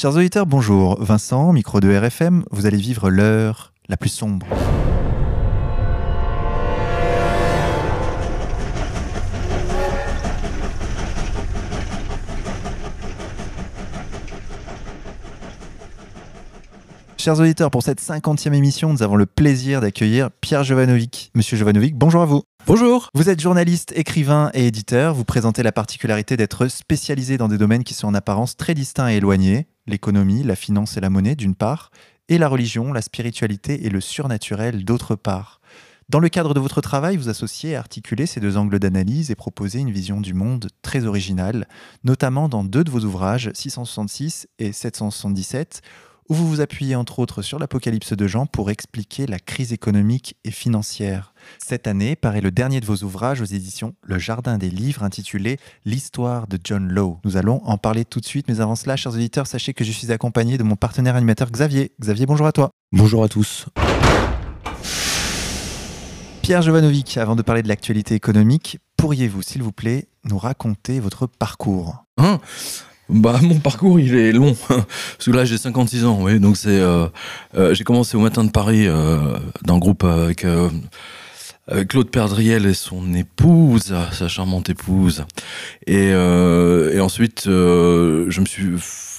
Chers auditeurs, bonjour. Vincent, micro de RFM, vous allez vivre l'heure la plus sombre. Chers auditeurs, pour cette cinquantième émission, nous avons le plaisir d'accueillir Pierre Jovanovic. Monsieur Jovanovic, bonjour à vous. Bonjour. Vous êtes journaliste, écrivain et éditeur. Vous présentez la particularité d'être spécialisé dans des domaines qui sont en apparence très distincts et éloignés l'économie, la finance et la monnaie d'une part, et la religion, la spiritualité et le surnaturel d'autre part. Dans le cadre de votre travail, vous associez et articulez ces deux angles d'analyse et proposez une vision du monde très originale, notamment dans deux de vos ouvrages, 666 et 777, où vous vous appuyez entre autres sur l'Apocalypse de Jean pour expliquer la crise économique et financière. Cette année paraît le dernier de vos ouvrages aux éditions Le Jardin des Livres intitulé L'histoire de John Lowe. Nous allons en parler tout de suite, mais avant cela, chers auditeurs, sachez que je suis accompagné de mon partenaire animateur Xavier. Xavier, bonjour à toi. Bonjour à tous. Pierre Jovanovic, avant de parler de l'actualité économique, pourriez-vous, s'il vous plaît, nous raconter votre parcours? Hein? Bah mon parcours il est long. Parce que là j'ai 56 ans oui. Donc c'est euh, euh, j'ai commencé au matin de Paris euh, dans le groupe avec Claude Perdriel et son épouse, sa charmante épouse. Et, euh, et ensuite, euh, je me suis,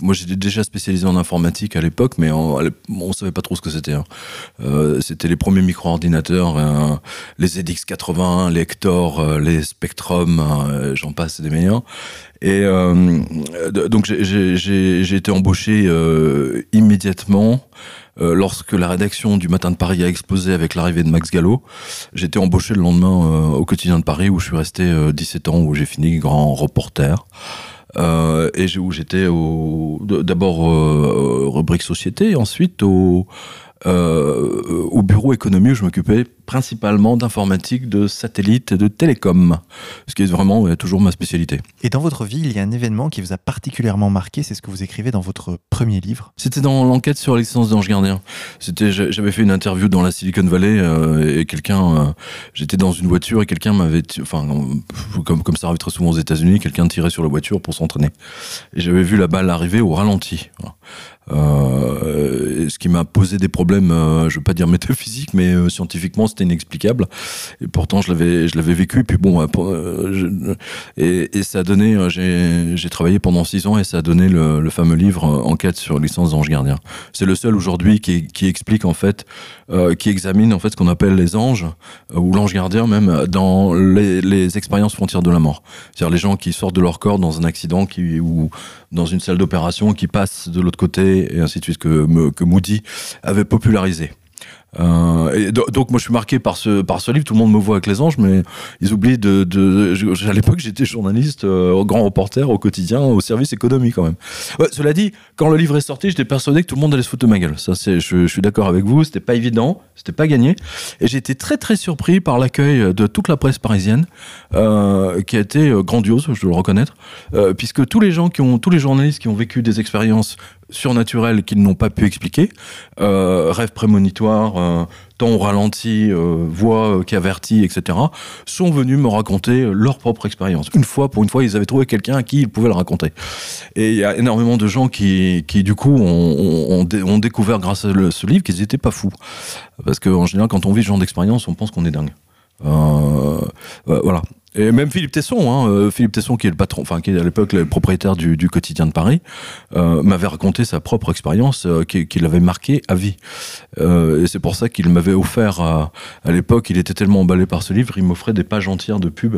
moi j'étais déjà spécialisé en informatique à l'époque, mais on, on savait pas trop ce que c'était. Hein. Euh, c'était les premiers micro-ordinateurs, euh, les ZX81, les Hector, euh, les Spectrum, euh, j'en passe, des meilleurs. Et donc j'ai été embauché immédiatement. Euh, lorsque la rédaction du Matin de Paris a explosé avec l'arrivée de Max Gallo, été embauché le lendemain euh, au quotidien de Paris où je suis resté 17 euh, ans, où j'ai fini grand reporter. Et où j'étais d'abord rubrique société, ensuite au, euh, au bureau économie où je m'occupais principalement d'informatique, de satellite et de télécom, ce qui est vraiment toujours ma spécialité. Et dans votre vie, il y a un événement qui vous a particulièrement marqué, c'est ce que vous écrivez dans votre premier livre C'était dans l'enquête sur l'existence d'Ange Gardien. C'était, j'avais fait une interview dans la Silicon Valley euh, et quelqu'un, euh, j'étais dans une voiture et quelqu'un m'avait, enfin, comme, comme ça arrive très souvent aux États-Unis, quelqu'un tirait sur la voiture pour s'entraîner. Et j'avais vu la balle arriver au ralenti. Ce qui m'a posé des problèmes, euh, je veux pas dire métaphysiques, mais euh, scientifiquement c'était inexplicable. Et pourtant je l'avais, je l'avais vécu. Et puis bon, je, et, et, ça a donné, j'ai, travaillé pendant six ans et ça a donné le, le fameux livre Enquête sur licence d'ange gardien. C'est le seul aujourd'hui qui, qui explique en fait, qui examine en fait ce qu'on appelle les anges ou l'ange gardien même dans les, les expériences frontières de la mort. C'est-à-dire les gens qui sortent de leur corps dans un accident qui ou dans une salle d'opération qui passent de l'autre côté et ainsi de suite que, que Moody avait popularisé. Euh, donc moi je suis marqué par ce par ce livre. Tout le monde me voit avec les anges, mais ils oublient de. à l'époque j'étais journaliste, euh, grand reporter au quotidien, au service économique quand même. Cela dit, quand le livre est sorti, j'étais persuadé que tout le monde allait se foutre de ma gueule. Ça je, je suis d'accord avec vous. C'était pas évident, c'était pas gagné, et j'ai été très très surpris par l'accueil de toute la presse parisienne, euh, qui a été euh, grandiose, je dois le reconnaître, puisque tous les gens qui ont, tous les journalistes qui ont vécu des expériences surnaturelles qu'ils n'ont pas pu expliquer, euh, rêves prémonitoires, euh, temps au ralenti, euh, voix qui avertit, etc., sont venus me raconter leur propre expérience. Une fois, pour une fois, ils avaient trouvé quelqu'un à qui ils pouvaient le raconter. Et il y a énormément de gens qui, qui du coup, ont, découvert grâce à ce livre qu'ils n'étaient pas fous. Parce qu'en général, quand on vit ce genre d'expérience, on pense qu'on est dingue. Voilà. Et même Philippe Tesson, hein, euh, Philippe Tesson qui est le patron, enfin qui est à l'époque le propriétaire du, du quotidien de Paris, euh, m'avait raconté sa propre expérience euh, qui, qui l'avait marqué à vie. Euh, et c'est pour ça qu'il m'avait offert à, à l'époque, il était tellement emballé par ce livre, il m'offrait des pages entières de pub.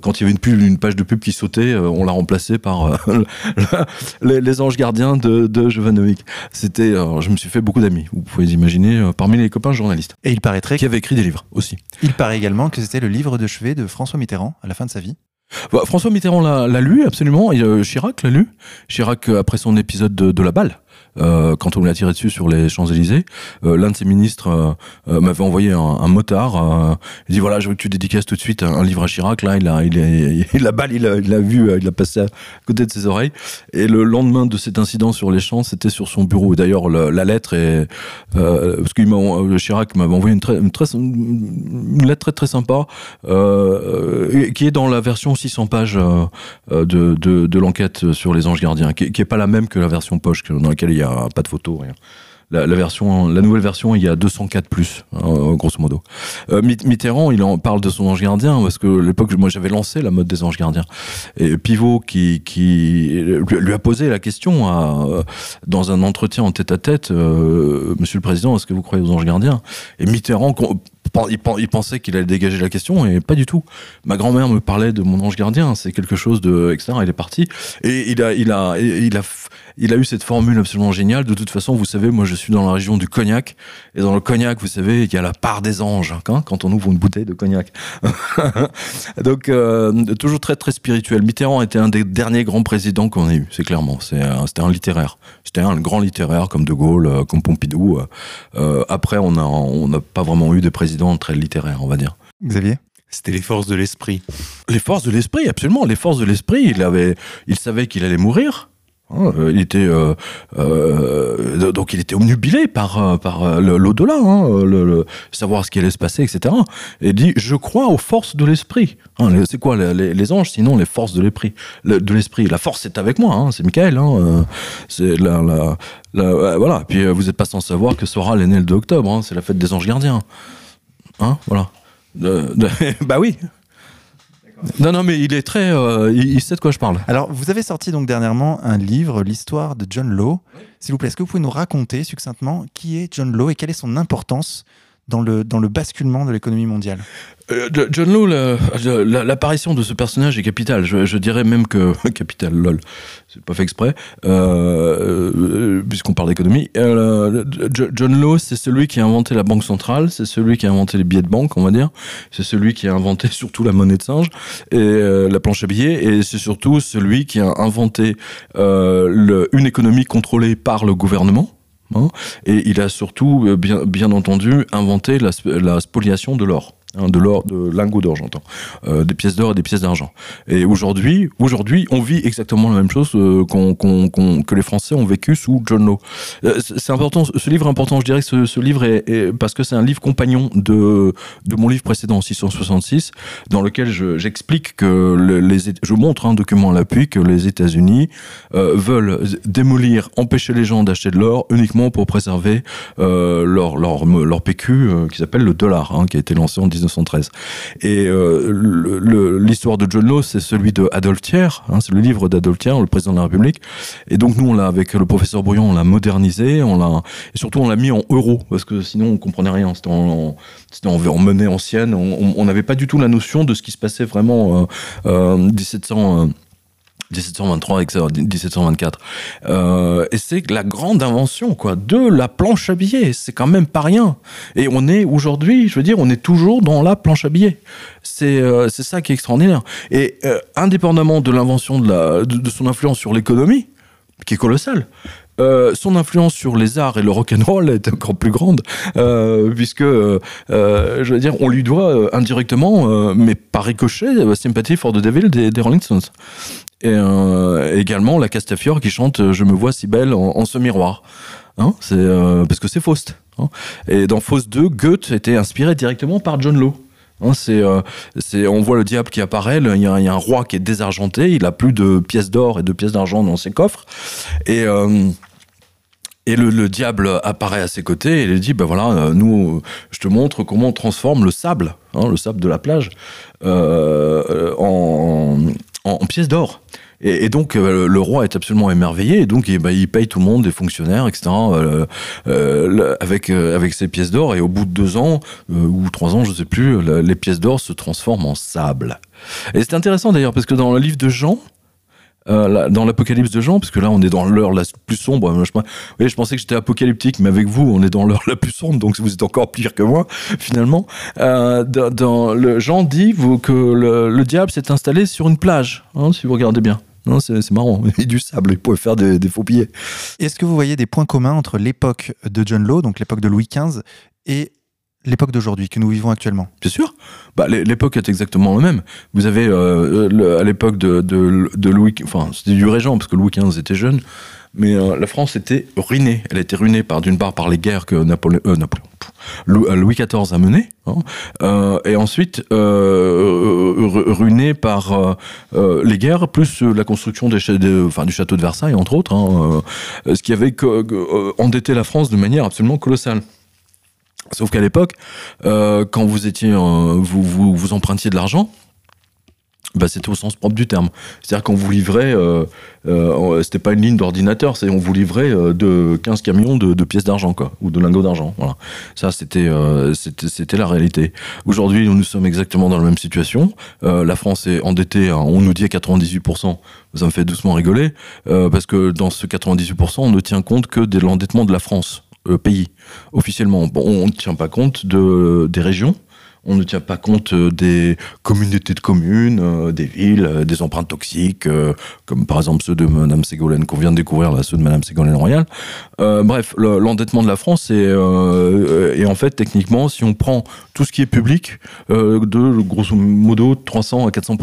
Quand il y avait une pub, une page de pub qui sautait, on l'a remplacé par les, les, anges gardiens de, de Jovanovic. C'était, je me suis fait beaucoup d'amis. Vous pouvez imaginer parmi les copains journalistes. Et il paraîtrait qui avait écrit des livres aussi. Il paraît également que c'était le livre de chevet de François Mitterrand bah, François Mitterrand l'a lu, absolument. Et, euh, Chirac l'a lu. Chirac, euh, après son épisode de, de la balle, quand on l'a tiré dessus sur les Champs-Élysées. L'un de ses ministres m'avait envoyé un, motard. il dit voilà, je veux que tu dédicaces tout de suite un, livre à Chirac. Là, il a, il a, la balle, il a, il a vu, il a passé à côté de ses oreilles. Et le lendemain de cet incident sur les champs, c'était sur son bureau. D'ailleurs, la lettre est parce que Chirac m'avait envoyé une, très, une, lettre très très sympa qui est dans la version 600 pages de l'enquête sur les anges gardiens, qui, qui est pas la même que la version poche, dans laquelle il y a pas de photos, rien. La, version, la nouvelle version, il y a 204 plus, hein, grosso modo. Euh, Mitterrand, il en parle de son ange gardien parce que l'époque, moi, j'avais lancé la mode des anges gardiens. Et Pivot, qui, lui a posé la question à, dans un entretien en tête à tête, euh, Monsieur le Président, est-ce que vous croyez aux anges gardiens? Et Mitterrand il, pensait qu'il allait dégager la question et pas du tout. Ma grand-mère me parlait de mon ange gardien, c'est quelque chose de etc. Il est parti et il a, il a, il a, il a eu cette formule absolument géniale. De toute façon, vous savez, moi je suis dans la région du cognac et dans le cognac, vous savez, il y a la part des anges hein, quand on ouvre une bouteille de cognac. Donc euh, toujours très très spirituel. Mitterrand était un des derniers grands présidents qu'on ait eu, c'est clairement. C'était un littéraire. C'était un grand littéraire comme De Gaulle, euh, comme Pompidou. Euh, après, on n'a on n'a pas vraiment eu de président très littéraire, on va dire. Xavier? C'était les forces de l'esprit. Les forces de l'esprit, absolument. Les forces de l'esprit. Il avait, il savait qu'il allait mourir. Hein, euh, il était euh, euh, donc il était omnubilé par par l'au-delà, hein, le, savoir ce qui allait se passer, etc. Et il dit je crois aux forces de l'esprit. Hein, c'est quoi les, anges sinon les forces de l'esprit? De l'esprit. La force est avec moi, c'est Michael. c'est voilà. Puis vous n'êtes pas sans savoir que sera l'année le 2 octobre. c'est la fête des anges gardiens. Voilà. bah oui. Non, non, mais il est très. Euh, il, sait de quoi je parle. Alors, vous avez sorti donc dernièrement un livre, l'histoire de John Law. S'il vous plaît, est-ce que vous pouvez nous raconter succinctement qui est John Law et quelle est son importance dans le, dans le basculement de l'économie mondiale euh, John Law, l'apparition de ce personnage est capitale. Je, dirais même que capital, lol, c'est pas fait exprès, euh, euh puisqu'on parle d'économie. John Law, c'est celui qui a inventé la banque centrale, c'est celui qui a inventé les billets de banque, on va dire. C'est celui qui a inventé surtout la monnaie de singe et la planche à billets, et c'est surtout celui qui a inventé une économie contrôlée par le gouvernement. Hein, et il a surtout, bien, bien entendu, inventé la spoliation de l'or. Hein, de l'or, de lingots d'or, j'entends, euh, des pièces d'or et des pièces d'argent. Et aujourd'hui, aujourd'hui, on vit exactement la même chose euh, que les Français ont vécu sous John Law. Euh, c'est important, ce livre est important. Je dirais que ce, livre est, parce que c'est un livre compagnon de de mon livre précédent 666, dans lequel j'explique que les, je montre un document à l'appui que les États-Unis veulent démolir, empêcher les gens d'acheter de l'or uniquement pour préserver leur leur leur PQ qui s'appelle le dollar, hein, qui a été lancé en 19 1913. Et euh, l'histoire de John Law, c'est celui de Adolphe Thiers, hein, c'est le livre d'Adolphe Thiers, le président de la République. Et donc nous, on l'a avec le professeur Brouillon, on l'a modernisé, on l'a et surtout on l'a mis en euros parce que sinon on comprenait rien. C'était en, en, monnaie ancienne. On n'avait pas du tout la notion de ce qui se passait vraiment euh, euh, 1700. 1723 et 1724. Euh, et c'est la grande invention quoi de la planche à billets. C'est quand même pas rien. Et on est aujourd'hui, je veux dire, on est toujours dans la planche à billets. C'est euh, ça qui est extraordinaire. Et euh, indépendamment de l'invention de, de, son influence sur l'économie, qui est colossale, euh, son influence sur les arts et le rock and roll est encore plus grande, puisque, je veux dire, on lui doit indirectement, mais par ricochet, Sympathy for the Devil des Rolling Stones et euh, également la Castafiore qui chante euh, Je me vois si belle en, ce miroir. Hein euh, parce que c'est Faust. Hein et dans Faust 2, Goethe était inspiré directement par John Law. Hein, on voit le diable qui apparaît, il y, a, un roi qui est désargenté, il a plus de pièces d'or et de pièces d'argent dans ses coffres. Et, le, diable apparaît à ses côtés et il dit, ben voilà, nous, je te montre comment on transforme le sable, le sable de la plage, en, en, pièces d'or. Et, donc euh, le roi est absolument émerveillé et donc bah, il paye tout le monde, des fonctionnaires, etc. Euh, euh, avec avec ces pièces d'or et au bout de deux ans ou trois ans, je sais plus, les pièces d'or se transforment en sable. Et c'est intéressant d'ailleurs parce que dans le livre de Jean, euh, dans l'Apocalypse de Jean, parce que là on est dans l'heure la plus sombre. Je, pensais que j'étais apocalyptique, mais avec vous on est dans l'heure la plus sombre, donc vous êtes encore pire que moi finalement. Euh, dans, Jean dit que le, diable s'est installé sur une plage, hein, si vous regardez bien. C'est marrant. Et du sable, ils pouvaient faire des, faux billets. Est-ce que vous voyez des points communs entre l'époque de John Law, donc l'époque de Louis XV, et l'époque d'aujourd'hui que nous vivons actuellement? Bien sûr. Bah, l'époque est exactement la même. Vous avez euh, à l'époque de, Louis, enfin c'était du régent parce que Louis XV était jeune, mais euh, la France était ruinée. Elle été ruinée par d'une part par les guerres que Napoléon, euh, Louis XIV a menées, hein, et ensuite ruinée par les guerres plus la construction du château de Versailles entre autres, hein, ce qui avait endetté la France de manière absolument colossale. Sauf qu'à l'époque, euh, quand vous étiez, euh, vous, vous, empruntiez de l'argent, bah, c'était au sens propre du terme. C'est-à-dire qu'on vous livrait, euh, euh, c'était pas une ligne d'ordinateur, c'est on vous livrait de 15 camions de, pièces d'argent, ou de lingots d'argent. Voilà. Ça, c'était, c'était, la réalité. Aujourd'hui, nous sommes exactement dans la même situation. la France est endettée, on nous dit à 98%, ça me fait doucement rigoler, parce que dans ce 98%, on ne tient compte que de l'endettement de la France. Euh, pays officiellement. Bon, on ne tient pas compte de, des régions, on ne tient pas compte euh, des communautés de communes, euh, des villes, des empreintes toxiques, comme par exemple ceux de Madame Ségolène qu'on vient de découvrir, là, ceux de Madame Ségolène Royal. bref, l'endettement de la France est, et en fait techniquement, si on prend tout ce qui est public, de grosso modo 300 à 400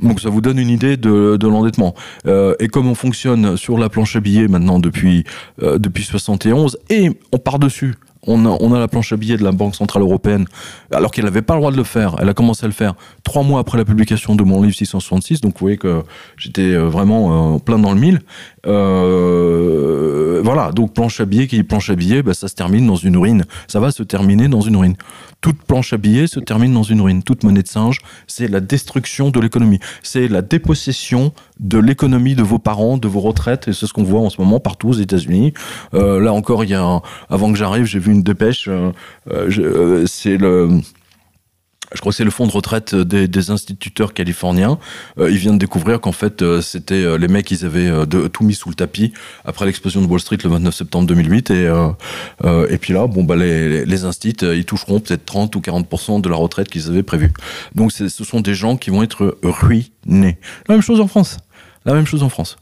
donc ça vous donne une idée de, l'endettement. Euh, et comme on fonctionne sur la planche à billets maintenant depuis, euh, depuis 71, et on part dessus on a, la planche à billets de la Banque Centrale Européenne, alors qu'elle n'avait pas le droit de le faire. Elle a commencé à le faire trois mois après la publication de mon livre 666, donc vous voyez que j'étais euh, vraiment plein dans le mille. voilà, donc planche à billets, qui planche à billets, bah, ça se termine dans une ruine. Ça va se terminer dans une ruine toute planche à billets se termine dans une ruine. Toute monnaie de singe, c'est la destruction de l'économie. C'est la dépossession de l'économie de vos parents, de vos retraites. Et c'est ce qu'on voit en ce moment partout aux États-Unis. Euh, là encore, il y a avant que j'arrive, j'ai vu une dépêche. Euh, euh, c'est le je crois c'est le fonds de retraite des, instituteurs californiens. Euh, ils viennent de découvrir qu'en fait, euh, c'était euh, les mecs, ils avaient tout mis sous le tapis après l'explosion de Wall Street le 29 septembre 2008. Et, et puis là, bon, bah, les, les ils toucheront peut-être 30 ou 40% de la retraite qu'ils avaient prévue. Donc, ce sont des gens qui vont être ruinés. La même chose en France. La même chose en France.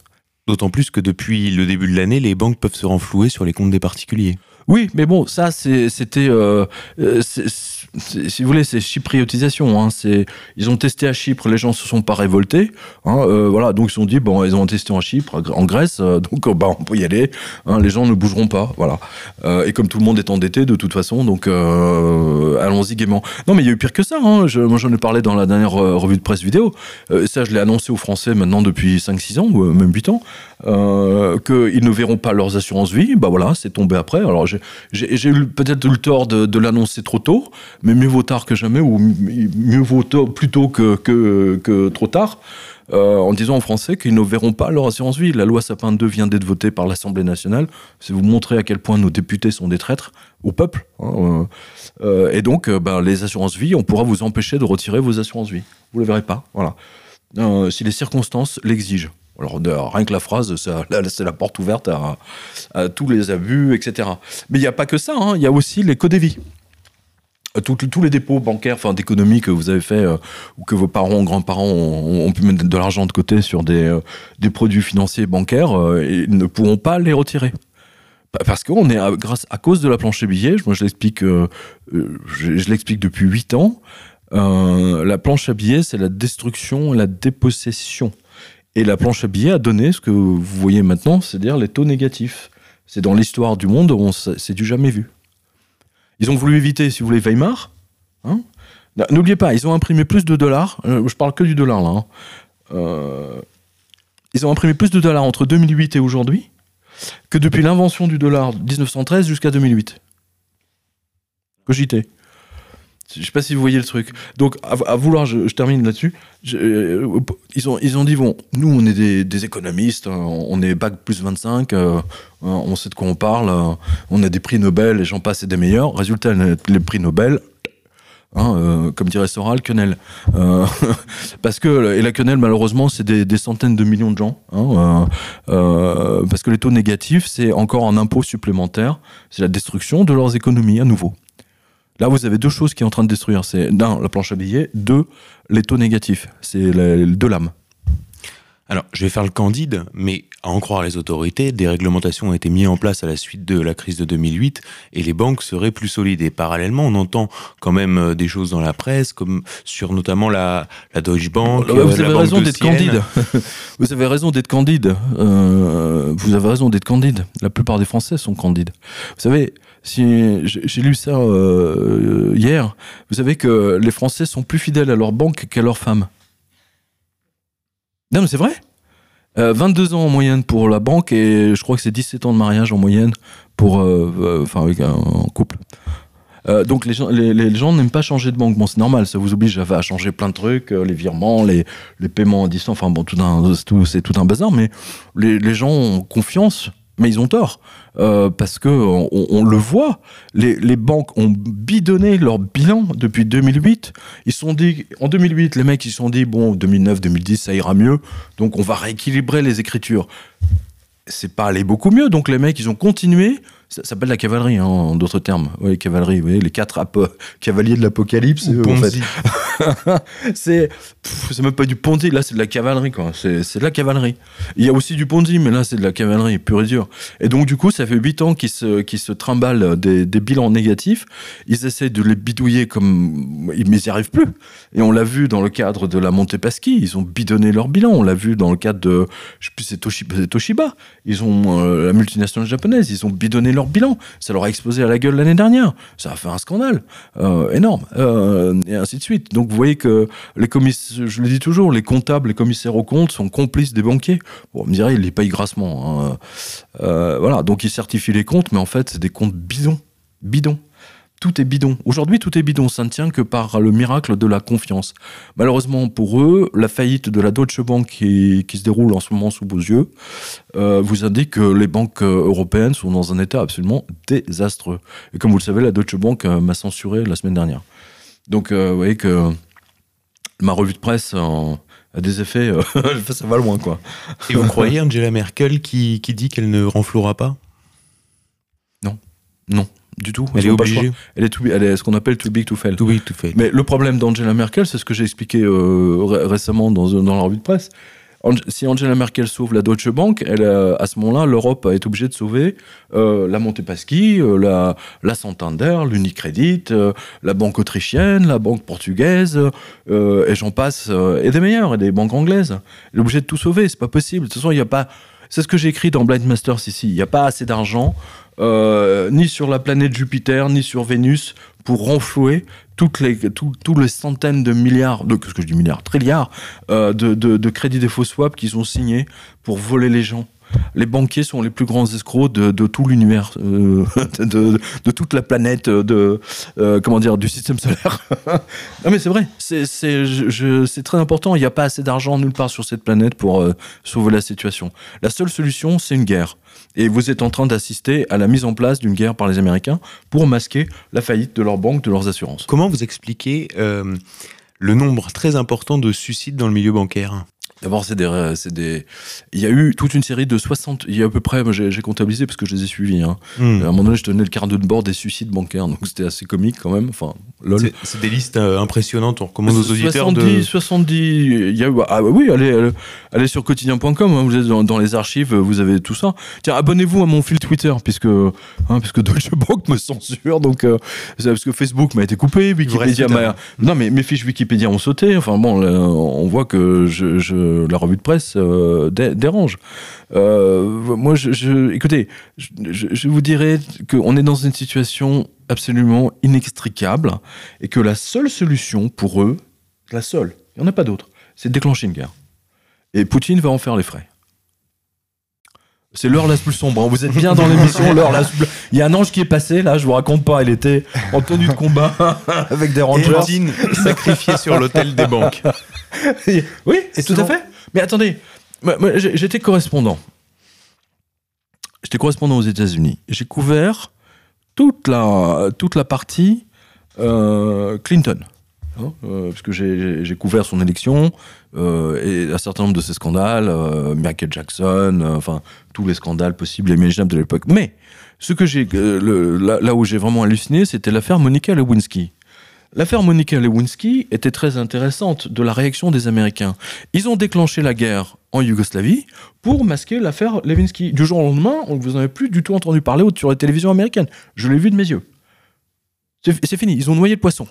D'autant plus que depuis le début de l'année, les banques peuvent se renflouer sur les comptes des particuliers. Oui, mais bon, ça, c'était si vous voulez, c'est chypriotisation. Hein, ils ont testé à Chypre, les gens se sont pas révoltés. Hein, euh, voilà, donc ils se sont dit bon, ils ont testé en Chypre, en Grèce, euh, donc bah, on peut y aller. Hein, les gens ne bougeront pas, voilà. Euh, et comme tout le monde est endetté de toute façon, donc allons-y gaiement. Non, mais il y a eu pire que ça. Je, moi, j'en ai parlé dans la dernière revue de presse vidéo. ça, je l'ai annoncé aux Français maintenant depuis 5-6 ans, ou même 8 ans, qu'ils ne verront pas leurs assurances vie. Bah voilà, c'est tombé après. Alors j'ai, eu peut-être eu le tort de, l'annoncer trop tôt mais mieux vaut tard que jamais, ou mieux vaut plutôt que, que, trop tard, euh, en disant aux Français qu'ils ne verront pas leur assurance vie. La loi Sapin 2 vient d'être votée par l'Assemblée nationale. C'est vous montrer à quel point nos députés sont des traîtres au peuple. Hein, euh, euh, et donc, ben, les assurances vie, on pourra vous empêcher de retirer vos assurances vie. Vous ne les verrez pas. Voilà. si les circonstances l'exigent. Alors, rien que la phrase, c'est la porte ouverte à, tous les abus, etc. Mais il n'y a pas que ça, hein. il y a aussi les vie. Euh, tous les dépôts bancaires, enfin d'économie que vous avez fait euh, ou que vos parents, grands-parents ont, pu mettre de l'argent de côté sur des, euh, produits financiers bancaires, ils ne pourront pas les retirer. Parce qu'on est à, grâce à cause de la planche à billets, moi je l'explique, je, je l'explique depuis 8 ans. la planche à billets, c'est la destruction, la dépossession. Et la planche à billets a donné ce que vous voyez maintenant, c'est-à-dire les taux négatifs. C'est dans l'histoire du monde, c'est du jamais vu. Ils ont voulu éviter, si vous voulez, Weimar. Hein. N'oubliez pas, ils ont imprimé plus de dollars. Euh, je parle que du dollar là. Hein. Euh, ils ont imprimé plus de dollars entre 2008 et aujourd'hui que depuis l'invention du dollar 1913 jusqu'à 2008. Cogité. Je sais pas si vous voyez le truc. Donc, à, vouloir, je, termine là-dessus. Euh, ils, ont, ils ont dit bon, nous, on est des, économistes, hein, on est bac plus 25, euh, hein, on sait de quoi on parle, euh, on a des prix Nobel et j'en passe et des meilleurs. Résultat, les prix Nobel, Hein, comme dirait Soral, quenelle. parce que, et la quenelle, malheureusement, c'est des, centaines de millions de gens. Parce que les taux négatifs, c'est encore un impôt supplémentaire, c'est la destruction de leurs économies à nouveau. Là, vous avez deux choses qui sont en train de détruire. C'est d'un, la planche à billets, deux, les taux négatifs. C'est deux lames. Alors, je vais faire le candide, mais à en croire les autorités, des réglementations ont été mises en place à la suite de la crise de 2008 et les banques seraient plus solides. Et parallèlement, on entend quand même euh, des choses dans la presse, comme sur notamment la, la Deutsche Bank. Euh, vous la avez raison d'être candide. vous avez raison d'être candide. Vous avez raison d'être candide. La plupart des Français sont candides. Vous savez, si j'ai lu ça euh, hier, vous savez que les Français sont plus fidèles à leur banque qu'à leur femme. Non, mais c'est vrai. Euh, 22 ans en moyenne pour la banque et je crois que c'est 17 ans de mariage en moyenne pour, euh, euh, enfin, avec un, couple. Donc les gens, n'aiment pas changer de banque. Bon, c'est normal, ça vous oblige à, changer plein de trucs, les virements, les, les paiements à distance, enfin bon, c'est tout, un bazar, mais les gens ont confiance, mais ils ont tort. Euh, parce que on, le voit, les, banques ont bidonné leur bilan depuis 2008. Ils sont dit, en 2008, les mecs ils se sont dit, bon, 2009, 2010, ça ira mieux, donc on va rééquilibrer les écritures. C'est pas allé beaucoup mieux, donc les mecs ils ont continué. Ça s'appelle la cavalerie, hein, en d'autres termes. Oui, cavalerie, vous voyez, les quatre cavaliers de l'apocalypse. Eux, en fait. C'est même pas du Ponzi, là c'est de la cavalerie quoi. C'est c'est de la cavalerie. Il y a aussi du Ponzi, mais là c'est de la cavalerie pure et dure. Et donc du coup, ça fait 8 ans qu'ils se, qu'ils se trimballent des, des bilans négatifs. Ils essaient de les bidouiller comme mais ils n'y arrivent plus. Et on l'a vu dans le cadre de la Montepaschi, ils ont bidonné leur bilan. On l'a vu dans le cadre de, je sais plus, c'est Toshiba, c'est Toshiba. Ils ont euh, la multinationale japonaise, ils ont bidonné leur bilan. Ça leur a explosé à la gueule l'année dernière. Ça a fait un scandale euh, énorme, euh, et ainsi de suite. Donc vous voyez que les commissaires, je le dis toujours, les comptables, les commissaires aux comptes sont complices des banquiers. Bon, on me dirait, ils les payent grassement. hein. Euh, voilà, donc ils certifient les comptes, mais en fait, c'est des comptes bidons. Bidons. Tout est bidon. Aujourd'hui, tout est bidon. Ça ne tient que par le miracle de la confiance. Malheureusement pour eux, la faillite de la Deutsche Bank qui, qui se déroule en ce moment sous vos yeux euh, vous indique que les banques européennes sont dans un état absolument désastreux. Et comme vous le savez, la Deutsche Bank euh, m'a censuré la semaine dernière. Donc, euh, vous voyez que ma revue de presse euh, a des effets. ça va loin, quoi. Et vous croyez Angela Merkel qui, qui dit qu'elle ne renflouera pas? Du tout. Elle est obligée. Elle est, too- elle est ce qu'on appelle too big to fail. Too big to fail. Mais le problème d'Angela Merkel, c'est ce que j'ai expliqué euh, ré- récemment dans, dans la revue de presse. Ange- si Angela Merkel sauve la Deutsche Bank, elle, euh, à ce moment-là, l'Europe est obligée de sauver euh, la Montepaschi, euh, la, la Santander, l'Unicredit, euh, la banque autrichienne, la banque portugaise, euh, et j'en passe, euh, et des meilleures, et des banques anglaises. Elle est obligée de tout sauver, c'est pas possible. De toute façon, il n'y a pas. C'est ce que j'ai écrit dans Blind Masters ici. Il n'y a pas assez d'argent, euh, ni sur la planète Jupiter, ni sur Vénus, pour renflouer toutes les, centaines de milliards, de, qu'est-ce que je dis milliards, euh, de, de, de crédits défaut swap qu'ils ont signés pour voler les gens. Les banquiers sont les plus grands escrocs de, tout l'univers, euh, de, toute la planète, de euh, comment dire, du système solaire. non mais c'est vrai, c'est très important. Il n'y a pas assez d'argent nulle part sur cette planète pour euh, sauver la situation. La seule solution, c'est une guerre. Et vous êtes en train d'assister à la mise en place d'une guerre par les Américains pour masquer la faillite de leurs banques, de leurs assurances. Comment vous expliquez le nombre très important de suicides dans le milieu bancaire? D'abord, c'est des, des. Il y a eu toute une série de 60. Il y a à peu près, j'ai comptabilisé parce que je les ai suivis. Hein. Hmm. À un moment donné, je tenais le carnet de bord des suicides bancaires, donc c'était assez comique quand même. Enfin, lol. C'est- des listes euh, impressionnantes. On recommande aux auditeurs 70, de. 70, il y a ah oui, allez, allez, sur quotidien.com, hein, vous êtes dans, dans les archives, vous avez tout ça. Tiens, abonnez-vous à mon fil Twitter, puisque, hein, puisque Deutsche Bank me censure, donc, euh, parce que Facebook m'a été coupé, Wikipédia m'a. Non, mais mes fiches Wikipédia ont sauté, enfin bon, là, on voit que je, je- la revue de presse euh, dé- dérange. Euh, moi, je, je- écoutez, je, vous dirais qu'on est dans une situation absolument inextricable et que la seule solution pour eux, la seule, il n'y en a pas d'autre, c'est de déclencher une guerre. Et Poutine va en faire les frais. C'est l'heure la plus sombre. hein. Vous êtes bien dans l'émission, l'heure la plus- Il y a un ange qui est passé, là, je vous raconte pas, il était en tenue de combat avec des rangers. Sacrifié sur l'hôtel des banques. oui, tout selon- à fait. Mais attendez, j'étais correspondant. J'étais correspondant aux États-Unis. J'ai couvert toute la, toute la partie euh, Clinton. Hein, euh, parce que j'ai couvert son élection euh, et un certain nombre de ses scandales, Michael Jackson, enfin tous les scandales possibles et imaginables de l'époque. Mais ce que j'ai, là où j'ai vraiment halluciné, c'était l'affaire Monica Lewinsky. L'affaire Monica Lewinsky était très intéressante de la réaction des Américains. Ils ont déclenché la guerre en Yougoslavie pour masquer l'affaire Lewinsky. Du jour au lendemain, on vous en avez plus du tout entendu parler sur les télévisions américaines. Je l'ai vu de mes yeux. C'est fini, ils ont noyé le poisson.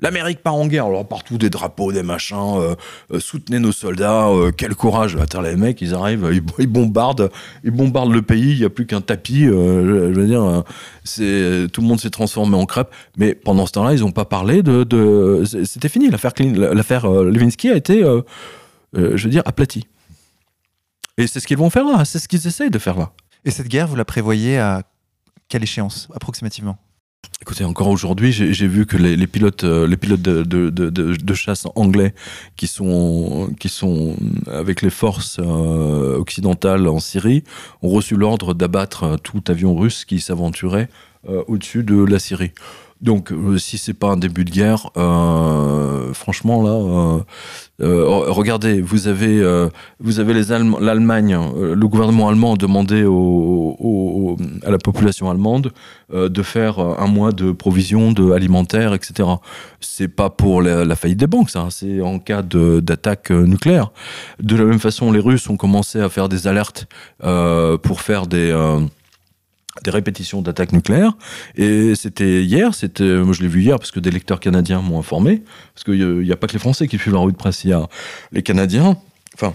L'Amérique part en guerre, alors partout des drapeaux, des machins, euh, euh, soutenez nos soldats, euh, quel courage. Attends, les mecs, ils arrivent, ils, bombardent, ils bombardent le pays, il n'y a plus qu'un tapis. tout le monde s'est transformé en crêpe. Mais pendant ce temps-là, ils n'ont pas parlé de. C'était fini, l'affaire l'affaire Levinsky a été, je veux dire, aplatie. Et c'est ce qu'ils vont faire là, c'est ce qu'ils essayent de faire là. Et cette guerre, vous la prévoyez à quelle échéance, approximativement? Écoutez, encore aujourd'hui, j'ai vu que les, pilotes, les pilotes euh, de, chasse anglais qui sont, avec les forces euh, occidentales en Syrie ont reçu l'ordre d'abattre tout avion russe qui s'aventurait euh, au-dessus de la Syrie. Donc, euh, si c'est pas un début de guerre, euh, franchement là, euh, regardez, vous avez, vous avez l'Allemagne, le gouvernement allemand a demandé à la population allemande de faire un mois de provisions de alimentaires, etc. C'est pas pour la, faillite des banques, ça. C'est en cas d'attaque nucléaire. De la même façon, les Russes ont commencé à faire des alertes pour faire des des répétitions d'attaques nucléaires. Et c'était hier, c'était, moi je l'ai vu hier parce que des lecteurs canadiens m'ont informé, parce qu'il n'y a, pas que les Français qui suivent la rue de presse, il y a les Canadiens, enfin.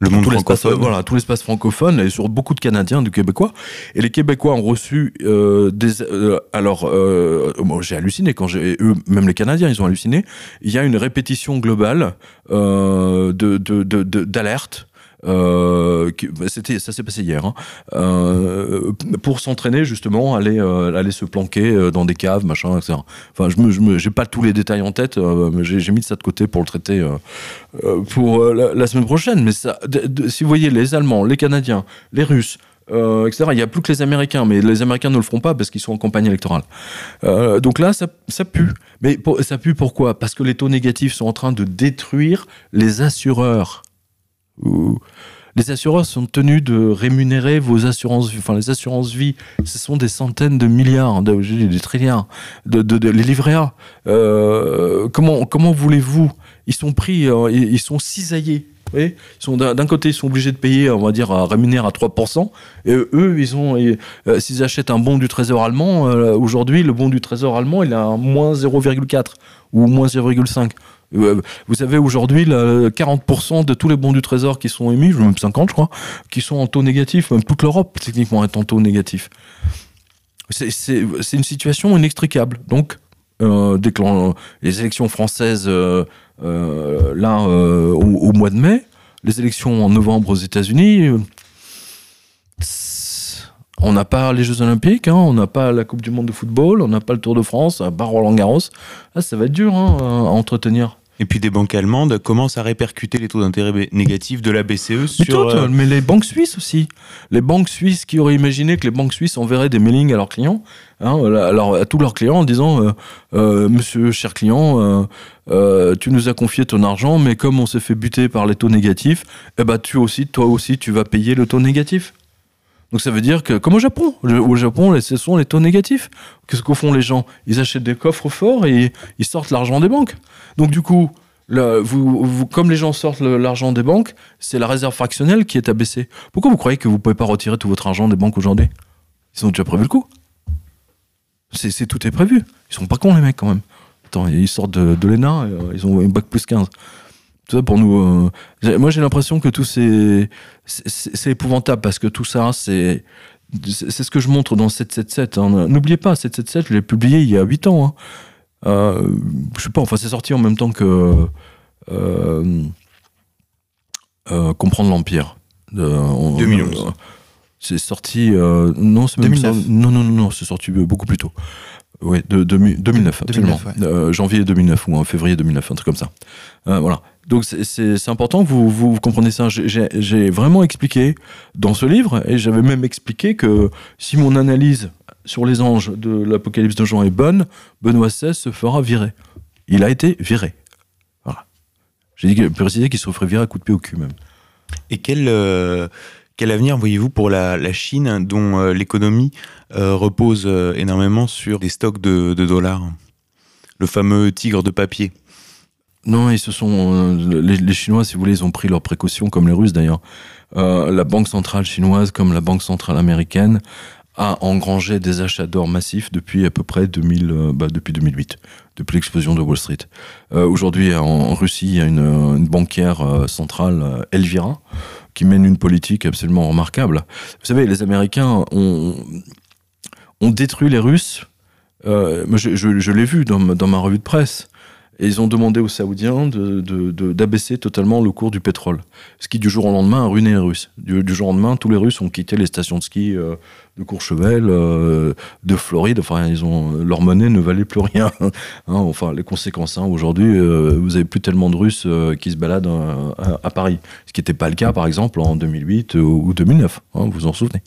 Le monde francophone. Voilà, tout l'espace francophone, et sur beaucoup de Canadiens, du Québécois. Et les Québécois ont reçu euh, des. Euh, alors, euh, moi j'ai halluciné quand j'ai. Eux, même les Canadiens, ils ont halluciné. Il y a une répétition globale de, de, de, d'alerte euh, bah, ça s'est passé hier, hein, euh, pour s'entraîner justement, aller, euh, aller se planquer dans des caves, machin, etc. Enfin, je me, pas tous les détails en tête, mais j'ai, mis ça de côté pour le traiter pour la, semaine prochaine. Mais si vous voyez les Allemands, les Canadiens, les Russes, etc. Il n'y a plus que les Américains, mais les Américains ne le feront pas parce qu'ils sont en campagne électorale. donc là, ça, ça pue. Mais ça pue pourquoi? Parce que les taux négatifs sont en train de détruire les assureurs les assureurs sont tenus de rémunérer vos assurances, enfin les assurances vie, ce sont des centaines de milliards, de, des trilliards, de, de, les livrets. Euh, comment voulez-vous? Ils sont pris, euh, ils sont cisaillés. d'un côté, ils sont obligés de payer, on va dire, à rémunérer à 3%, et eux, ils ont, euh, s'ils achètent un bon du Trésor allemand, aujourd'hui, le bon du Trésor allemand, il a un moins 0,4 ou moins 0,5. Euh, vous savez, aujourd'hui, 40% de tous les bons du Trésor qui sont émis, même 50, je crois, qui sont en taux négatif. Toute l'Europe, techniquement, est en taux négatif. C'est une situation inextricable. Donc, euh, dès que les élections françaises, euh, là, au, mois de mai, les élections en novembre aux États-Unis, on n'a pas les Jeux Olympiques, hein, on n'a pas la Coupe du Monde de football, on n'a pas le Tour de France, à part Roland Garros. Ah, ça va être dur hein, à entretenir. Et puis des banques allemandes commencent à répercuter les taux d'intérêt négatifs de la BCE sur. Euh, mais les banques suisses aussi. Les banques suisses qui auraient imaginé que les banques suisses enverraient des mailings à leurs clients, hein, alors à tous leurs clients en disant euh, euh, Monsieur cher client, tu nous as confié ton argent, mais comme on s'est fait buter par les taux négatifs, eh ben tu aussi, toi aussi, tu vas payer le taux négatif. Donc ça veut dire que, comme au Japon, au Japon, ce sont les taux négatifs. Qu'est-ce qu'au font les gens Ils achètent des coffres forts et ils sortent l'argent des banques. Donc du coup, comme les gens sortent l'argent des banques, c'est la réserve fractionnelle qui est abaissée. Pourquoi vous croyez que vous ne pouvez pas retirer tout votre argent des banques aujourd'hui? Ils ont déjà prévu le coup. C'est tout est prévu. Ils sont pas cons les mecs quand même. Attends, ils sortent de, de l'ENA, euh, ils ont un bac plus 15 ça pour nous. Euh, moi, j'ai l'impression que tout c'est c'est épouvantable parce que tout ça, c'est c'est ce que je montre dans 777. Hein. N'oubliez pas, 777, je l'ai publié il y a 8 ans. Hein. Euh, je sais pas, enfin, c'est sorti en même temps que euh, Comprendre l'Empire. 2011. c'est sorti. non, c'est même non, non, non, non, c'est sorti beaucoup plus tôt. Oui, de, 2009, absolument. janvier 2009 ou en février 2009, un truc comme ça. voilà. Donc c'est important que vous, compreniez ça. J'ai vraiment expliqué dans ce livre, et j'avais même expliqué que si mon analyse sur les anges de l'Apocalypse de Jean est bonne, Benoît XVI se fera virer. Il a été viré. J'ai précisé qu'il se ferait virer à coup de pied au cul même. Et quel, euh, quel avenir voyez-vous pour la, Chine, dont euh, l'économie euh, repose énormément sur des stocks de dollars? Le fameux tigre de papier. Non, ils se sont. les, Chinois, si vous voulez, ils ont pris leurs précautions, comme les Russes d'ailleurs. la banque centrale chinoise, comme la banque centrale américaine, a engrangé des achats d'or massifs depuis à peu près 2000, euh, bah, depuis 2008, depuis l'explosion de Wall Street. Euh, aujourd'hui, en, Russie, il y a une, banquière euh, centrale, Elvira, qui mène une politique absolument remarquable. Vous savez, les Américains ont, ont détruit les Russes. je, je, l'ai vu dans, dans ma revue de presse. Et ils ont demandé aux Saoudiens d'abaisser de, de, totalement le cours du pétrole. Ce qui, du jour au lendemain, a ruiné les Russes. Du, jour au lendemain, tous les Russes ont quitté les stations de ski euh, de Courchevel, euh, de Floride. Enfin, ils ont, leur monnaie ne valait plus rien. Hein, enfin, les conséquences, hein, aujourd'hui, euh, vous avez plus tellement de Russes qui se baladent à, Paris. Ce qui n'était pas le cas, par exemple, en 2008 ou 2009. Hein, vous vous en souvenez.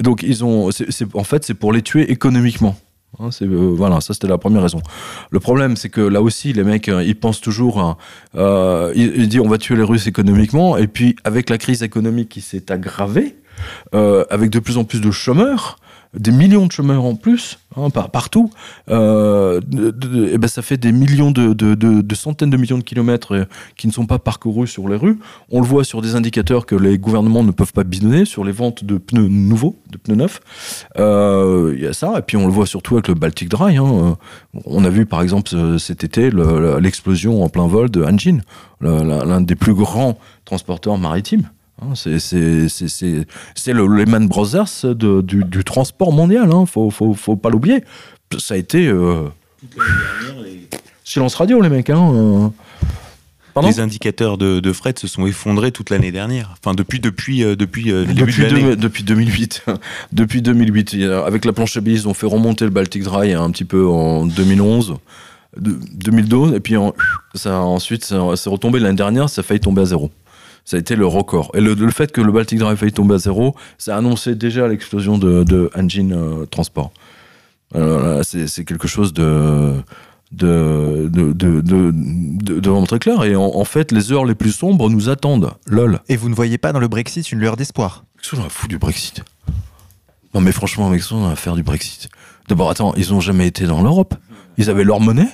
donc, ils ont, en fait, c'est pour les tuer économiquement. Hein, euh, voilà, ça c'était la première raison. Le problème, c'est que là aussi, les mecs, euh, ils pensent toujours, euh, ils, disent on va tuer les Russes économiquement, et puis avec la crise économique qui s'est aggravée, avec de plus en plus de chômeurs, des millions de chômeurs en plus, hein, partout, euh, et ben ça fait des millions de, de, centaines de millions de kilomètres euh, qui ne sont pas parcourus sur les rues. On le voit sur des indicateurs que les gouvernements ne peuvent pas bidonner, sur les ventes de pneus nouveaux, de pneus neufs. Euh, il y a ça, et puis on le voit surtout avec le Baltic Dry. Hein. On a vu par exemple cet été l'explosion en plein vol de Hanjin, l'un des plus grands transporteurs maritimes. Hein, c'est le Lehman Brothers de, du, transport mondial, hein, faut, faut, faut, pas l'oublier. Ça a été. Euh, silence radio, les mecs. Hein, euh. les indicateurs de, de, fret se sont effondrés toute l'année dernière. Enfin, depuis, depuis, euh, depuis depuis, de depuis 2008. depuis 2008. Avec la planche à billets, ils ont fait remonter le Baltic Dry un petit peu en 2011. 2012, et puis ça, ensuite, c'est retombé l'année dernière, ça a failli tomber à zéro ça a été le record. Et le, fait que le Baltic Dry faille tomber à zéro, ça a annoncé déjà l'explosion de, de Engine euh, Transport. c'est quelque chose de, de, de, de, vraiment très clair. Et en, fait, les heures les plus sombres nous attendent. Lol. Et vous ne voyez pas dans le Brexit une lueur d'espoir? Qu'est-ce qu'on a fou du Brexit? Non, mais franchement, avec ça, on a faire du Brexit? D'abord, attends, ils n'ont jamais été dans l'Europe. Ils avaient leur monnaie.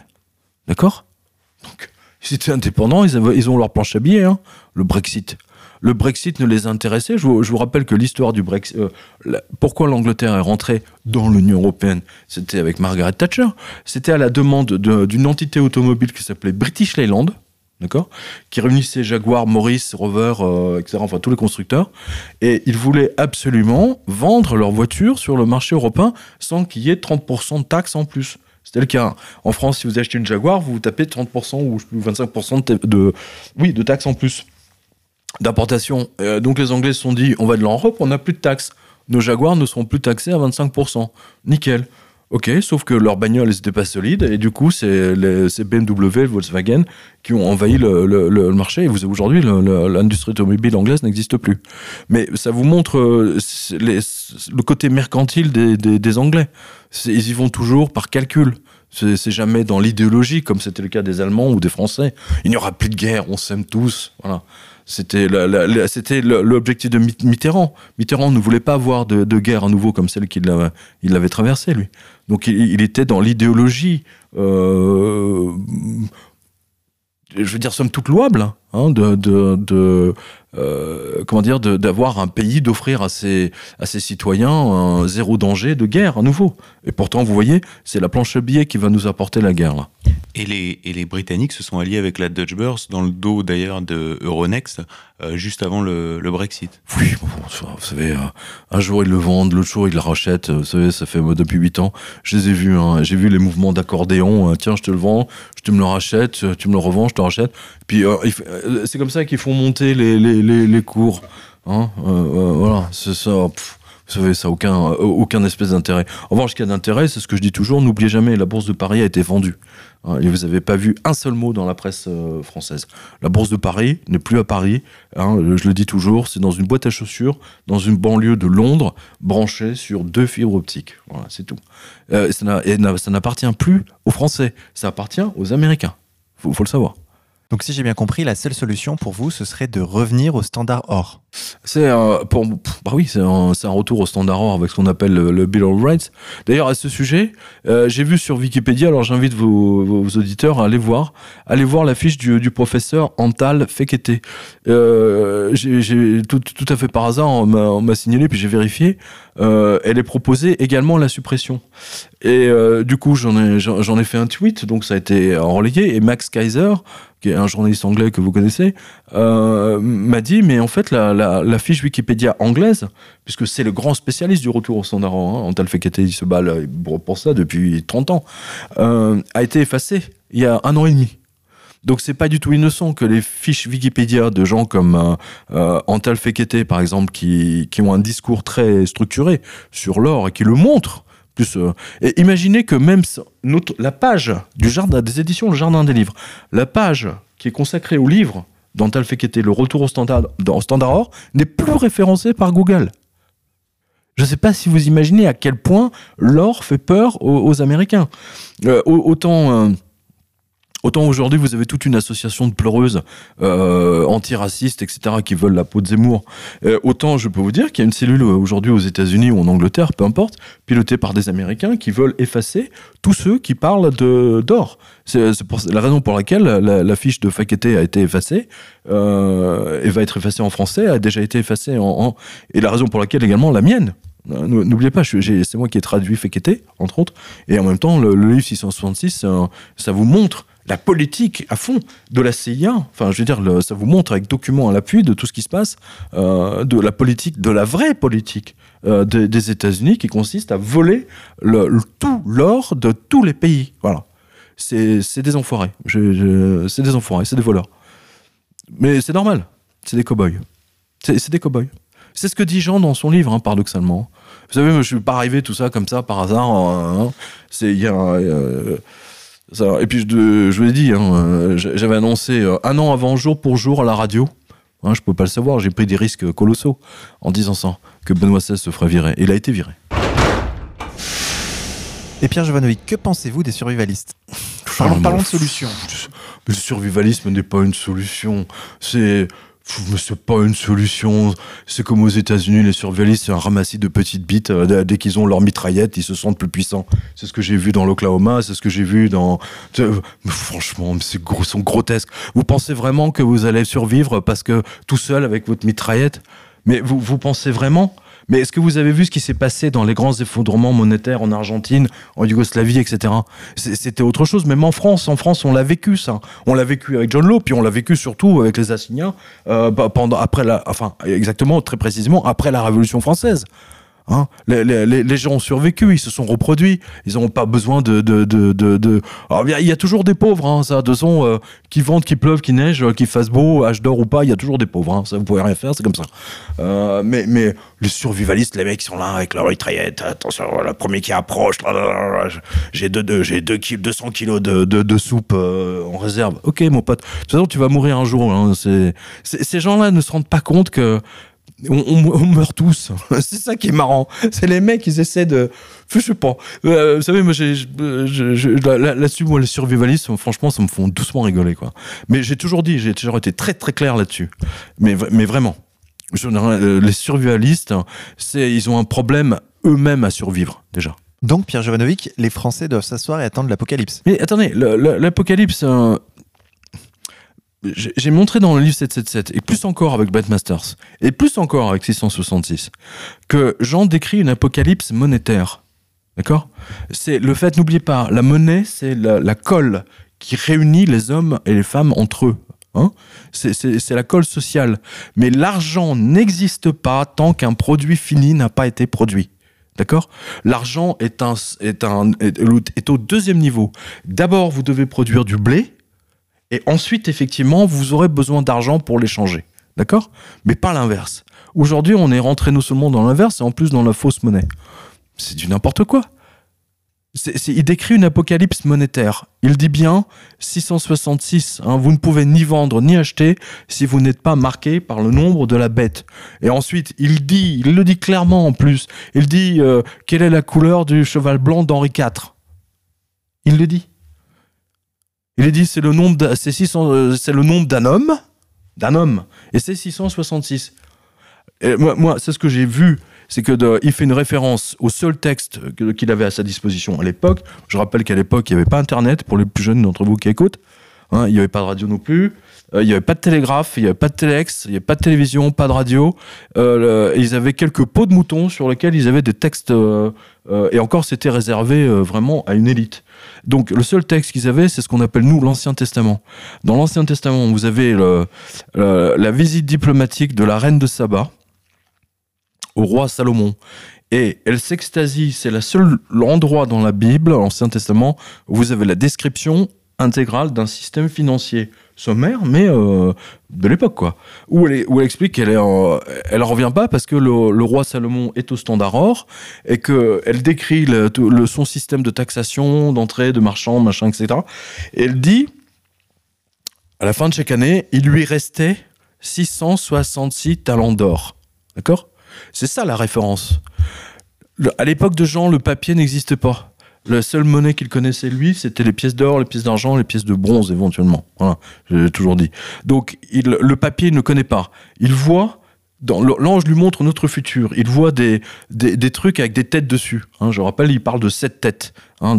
D'accord? Donc, indépendants, ils, ils ont leur planche à billets, hein, le Brexit. Le Brexit ne les intéressait. Je vous, rappelle que l'histoire du Brexit, euh, pourquoi l'Angleterre est rentrée dans l'Union européenne, c'était avec Margaret Thatcher. C'était à la demande d'une entité automobile qui s'appelait British Leyland, d'accord, qui réunissait Jaguar, Morris, Rover, euh, etc. Enfin tous les constructeurs, et ils voulaient absolument vendre leurs voitures sur le marché européen sans qu'il y ait 30% de taxes en plus. C'était le cas. En France, si vous achetez une Jaguar, vous, tapez 30% ou 25% de, oui, de taxes en plus d'importation. Euh, donc les Anglais se sont dit, on va de l'Europe, on n'a plus de taxes. Nos Jaguars ne seront plus taxés à 25%. Nickel. Ok, sauf que leurs bagnoles n'étaient pas solides et du coup c'est BMW Volkswagen qui ont envahi le, marché et aujourd'hui l'industrie automobile anglaise n'existe plus. Mais ça vous montre euh, le côté mercantile des, Anglais. Ils y vont toujours par calcul. C'est jamais dans l'idéologie comme c'était le cas des Allemands ou des Français. Il n'y aura plus de guerre, on s'aime tous. Voilà. C'était l'objectif de Mitterrand. Mitterrand ne voulait pas avoir de, guerre à nouveau comme celle qu'il avait traversée, lui. Donc il, était dans l'idéologie, euh, je veux dire, somme toute louable, hein, de, de, euh, comment dire, d'avoir un pays, d'offrir à ses, à ses citoyens un zéro danger de guerre à nouveau. Et pourtant, vous voyez, c'est la planche à billets qui va nous apporter la guerre. Là. Et les, et les Britanniques se sont alliés avec la Dutch Bourse dans le dos d'ailleurs de Euronext euh, juste avant le, le, Brexit. Oui, vous savez, euh, un jour ils le vendent, l'autre jour ils le rachètent. Vous savez, ça fait depuis 8 ans. Je les ai vus. Hein. J'ai vu les mouvements d'accordéon. tiens, je te le vends, je te me le rachète, tu me le revends, je te rachète. Puis c'est comme ça qu'ils font monter les, les, les, cours. Hein voilà, c'est ça. Vous savez, ça n'a aucun, euh, aucun espèce d'intérêt. En revanche, ce qui a d'intérêt, c'est ce que je dis toujours, n'oubliez jamais, la bourse de Paris a été vendue. Hein, et vous n'avez pas vu un seul mot dans la presse euh, française. La bourse de Paris n'est plus à Paris. Hein, je le dis toujours, c'est dans une boîte à chaussures, dans une banlieue de Londres, branchée sur deux fibres optiques. Voilà, c'est tout. Euh, et ça n'appartient plus aux Français, ça appartient aux Américains. Il faut, le savoir. Donc si j'ai bien compris, la seule solution pour vous, ce serait de revenir au standard or. C'est euh, bah oui, un, retour au standard or avec ce qu'on appelle le, Bill of Rights. D'ailleurs, à ce sujet, euh, j'ai vu sur Wikipédia, alors j'invite vos, auditeurs à aller voir, aller voir la fiche du, professeur Antal Fekete. Euh, tout, à fait par hasard, on m'a signalé puis j'ai vérifié. Elle est proposée également la suppression. Et du coup, j'en ai fait un tweet, donc ça a été relayé. Et Max Kaiser, qui est un journaliste anglais que vous connaissez, euh, m'a dit mais en fait la, fiche Wikipédia anglaise, puisque c'est le grand spécialiste du retour au standard, hein, Antal Fekete, il se bat pour ça depuis 30 ans, euh, a été effacée il y a un an et demi. Donc c'est pas du tout innocent que les fiches Wikipédia de gens comme euh, euh Antal Fekete par exemple qui, qui ont un discours très structuré sur l'or et qui le montrent plus, euh, et imaginez que même la page du jardin des éditions Le Jardin des Livres, la page qui est consacrée au livre d'Antal Fekete, le retour au standard, standard or, n'est plus référencée par Google. Je ne sais pas si vous imaginez à quel point l'or fait peur aux, Américains. Euh, autant euh, Autant aujourd'hui, vous avez toute une association de pleureuses euh, antiracistes, etc., qui veulent la peau de Zemmour. Euh, autant je peux vous dire qu'il y a une cellule euh, aujourd'hui aux États-Unis ou en Angleterre, peu importe, pilotée par des Américains qui veulent effacer tous ceux qui parlent d'or. C'est la raison pour laquelle la, fiche de Faqueté a été effacée euh, et va être effacée en français, a déjà été effacée en, et la raison pour laquelle également la mienne N'oubliez pas, c'est moi qui ai traduit Fekete, entre autres, et en même temps, le livre 666, ça vous montre la politique à fond de la CIA. Enfin, je veux dire, ça vous montre avec documents à l'appui de tout ce qui se passe, euh, de la politique, de la vraie politique euh, des, États-Unis qui consiste à voler le, tout l'or de tous les pays. Voilà. C'est des enfoirés. c'est des enfoirés, c'est des voleurs. Mais c'est normal. C'est des cow-boys. C'est des cow-boys. C'est ce que dit Jean dans son livre, hein, paradoxalement. Vous savez, je suis pas arrivé tout ça comme ça par hasard. Hein. Il y a euh, et puis je, je vous l'ai dit, hein, euh, j'avais annoncé euh, un an avant, jour pour jour, à la radio. Hein, je ne peux pas le savoir, j'ai pris des risques colossaux en disant ça, que Benoît XVI se ferait virer. Et il a été viré. Et Pierre Jovanovic, que pensez-vous des survivalistes? Parlons, parlons de solutions. Le survivalisme n'est pas une solution. C'est c'est pas une solution. C'est comme aux États-Unis, les survivalistes, c'est un ramassis de petites bites. Euh, dès qu'ils ont leur mitraillette, ils se sentent plus puissants. C'est ce que j'ai vu dans l'Oklahoma, c'est ce que j'ai vu dans. Franchement, c'est gros, sont grotesques. Vous pensez vraiment que vous allez survivre parce que tout seul avec votre mitraillette? Mais vous, vous pensez vraiment mais est-ce que vous avez vu ce qui s'est passé dans les grands effondrements monétaires en Argentine, en Yougoslavie, etc. C'était autre chose. Même en France, en France, on l'a vécu ça. On l'a vécu avec John Law, puis on l'a vécu surtout avec les assignats euh, bah, pendant après la, enfin exactement, très précisément après la Révolution française. Hein les, gens ont survécu, ils se sont reproduits, ils n'ont pas besoin de... Alors, il y, a toujours des pauvres, hein, ça, de son, euh, qui vendent, qui pleuve, qui neige, euh, qui fasse beau, âge d'or ou pas, il y a toujours des pauvres, hein, ça vous pouvez rien faire, c'est comme ça. Euh, mais, les survivalistes, les mecs, sont là avec leur mitraillette, attention, le premier qui approche, j'ai deux, deux, deux 200 kilos de, soupe euh, en réserve. Ok, mon pote, de toute façon, tu vas mourir un jour. Ces gens-là ne se rendent pas compte que on, meurt tous. c'est ça qui est marrant. C'est les mecs, ils essaient de. Je sais pas. Euh, vous savez, moi, là-dessus, moi, les survivalistes, franchement, ça me font doucement rigoler, quoi. Mais j'ai toujours dit, j'ai toujours été très, très clair là-dessus. Mais, mais vraiment. Euh, les survivalistes, c'est, ils ont un problème eux-mêmes à survivre, déjà. Donc, Pierre Jovanovic, les Français doivent s'asseoir et attendre l'apocalypse. Mais attendez, l'apocalypse, euh, j'ai montré dans le livre 777, et plus encore avec Masters et plus encore avec 666, que Jean décrit une apocalypse monétaire. D'accord? C'est le fait, n'oubliez pas, la monnaie, c'est la, colle qui réunit les hommes et les femmes entre eux. Hein? C'est la colle sociale. Mais l'argent n'existe pas tant qu'un produit fini n'a pas été produit. D'accord? L'argent est au deuxième niveau. D'abord, vous devez produire du blé, et ensuite, effectivement, vous aurez besoin d'argent pour l'échanger. D'accord? Mais pas l'inverse. Aujourd'hui, on est rentré non seulement dans l'inverse, et en plus dans la fausse monnaie. C'est du n'importe quoi. il décrit une apocalypse monétaire. Il dit bien 666. Hein, vous ne pouvez ni vendre ni acheter si vous n'êtes pas marqué par le nombre de la bête. Et ensuite, il le dit clairement en plus. Il dit euh, quelle est la couleur du cheval blanc d'Henri IV. Il le dit. Il est dit c'est le nombre c'est 600 euh, c'est le nombre d'un homme, d'un homme, et c'est 666. Et moi, moi c'est ce que j'ai vu, c'est que il fait une référence au seul texte qu'il avait à sa disposition à l'époque. Je rappelle qu'à l'époque il n'y avait pas Internet pour les plus jeunes d'entre vous qui écoutent. Hein, il n'y avait pas de radio non plus. Euh, il n'y avait pas de télégraphe, il n'y avait pas de téléx, il n'y avait pas de télévision, pas de radio. Euh, ils avaient quelques pots de moutons sur lesquels ils avaient des textes. euh, et encore, c'était réservé vraiment à une élite. Donc, le seul texte qu'ils avaient, c'est ce qu'on appelle, nous, l'Ancien Testament. Dans l'Ancien Testament, vous avez la visite diplomatique de la reine de Saba au roi Salomon. Et elle s'extasie, c'est le seul endroit dans la Bible, l'Ancien Testament, où vous avez la description intégrale d'un système financier sommaire, mais euh, de l'époque, quoi. Où elle, explique qu'elle est, en- elle revient pas parce que le, roi Salomon est au standard or et que elle décrit son système de taxation, d'entrée, de marchands, machin, etc. Et elle dit, à la fin de chaque année, il lui restait 666 talents d'or. D'accord? C'est ça la référence. À l'époque de Jean, le papier n'existait pas. La seule monnaie qu'il connaissait, lui, c'était les pièces d'or, les pièces d'argent, les pièces de bronze, éventuellement. Voilà, j'ai toujours dit. Donc, le papier, il ne connaît pas. Il voit, l'ange lui montre notre futur. Il voit des, des, des trucs avec des têtes dessus. Hein, je rappelle, il parle de sept têtes. Hein,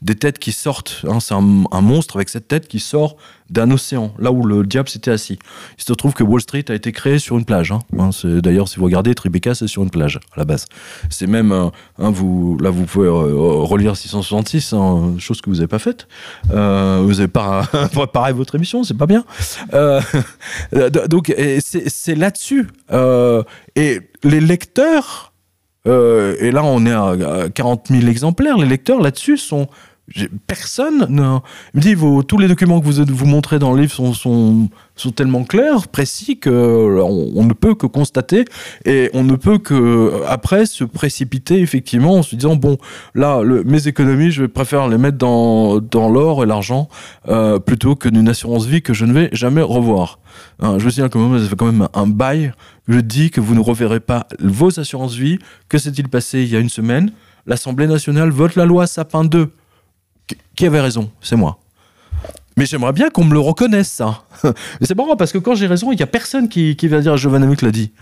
des têtes qui sortent. Hein, c'est un, monstre avec sept têtes qui sort d'un océan, là où le diable s'était assis. Il se trouve que Wall Street a été créé sur une plage. Hein. Hein, d'ailleurs, si vous regardez, Tribeca, c'est sur une plage, à la base. C'est même, euh, là, vous pouvez euh, relire 666, hein, chose que vous n'avez pas faite. Euh, vous n'avez pas préparé votre émission, c'est pas bien. Donc, c'est, là-dessus. Et les lecteurs, euh, et là, on est à, à 40 000 exemplaires, les lecteurs là-dessus sont personne ne il me dit tous les documents que vous vous montrez dans le livre sont, sont tellement clairs, précis que euh, on, ne peut que constater et on ne peut que euh, après se précipiter effectivement en se disant bon là mes économies je préfère les mettre dans, dans l'or et l'argent euh, plutôt que d'une assurance vie que je ne vais jamais revoir. Hein, je me souviens quand même ça fait quand même un bail je dis que vous ne reverrez pas vos assurances vie. Que s'est-il passé il y a une semaine? L'Assemblée nationale vote la loi Sapin 2 qui avait raison? C'est moi. Mais j'aimerais bien qu'on me le reconnaisse, ça. C'est marrant parce que quand j'ai raison, il n'y a personne qui, qui va dire Jovanovic l'a dit.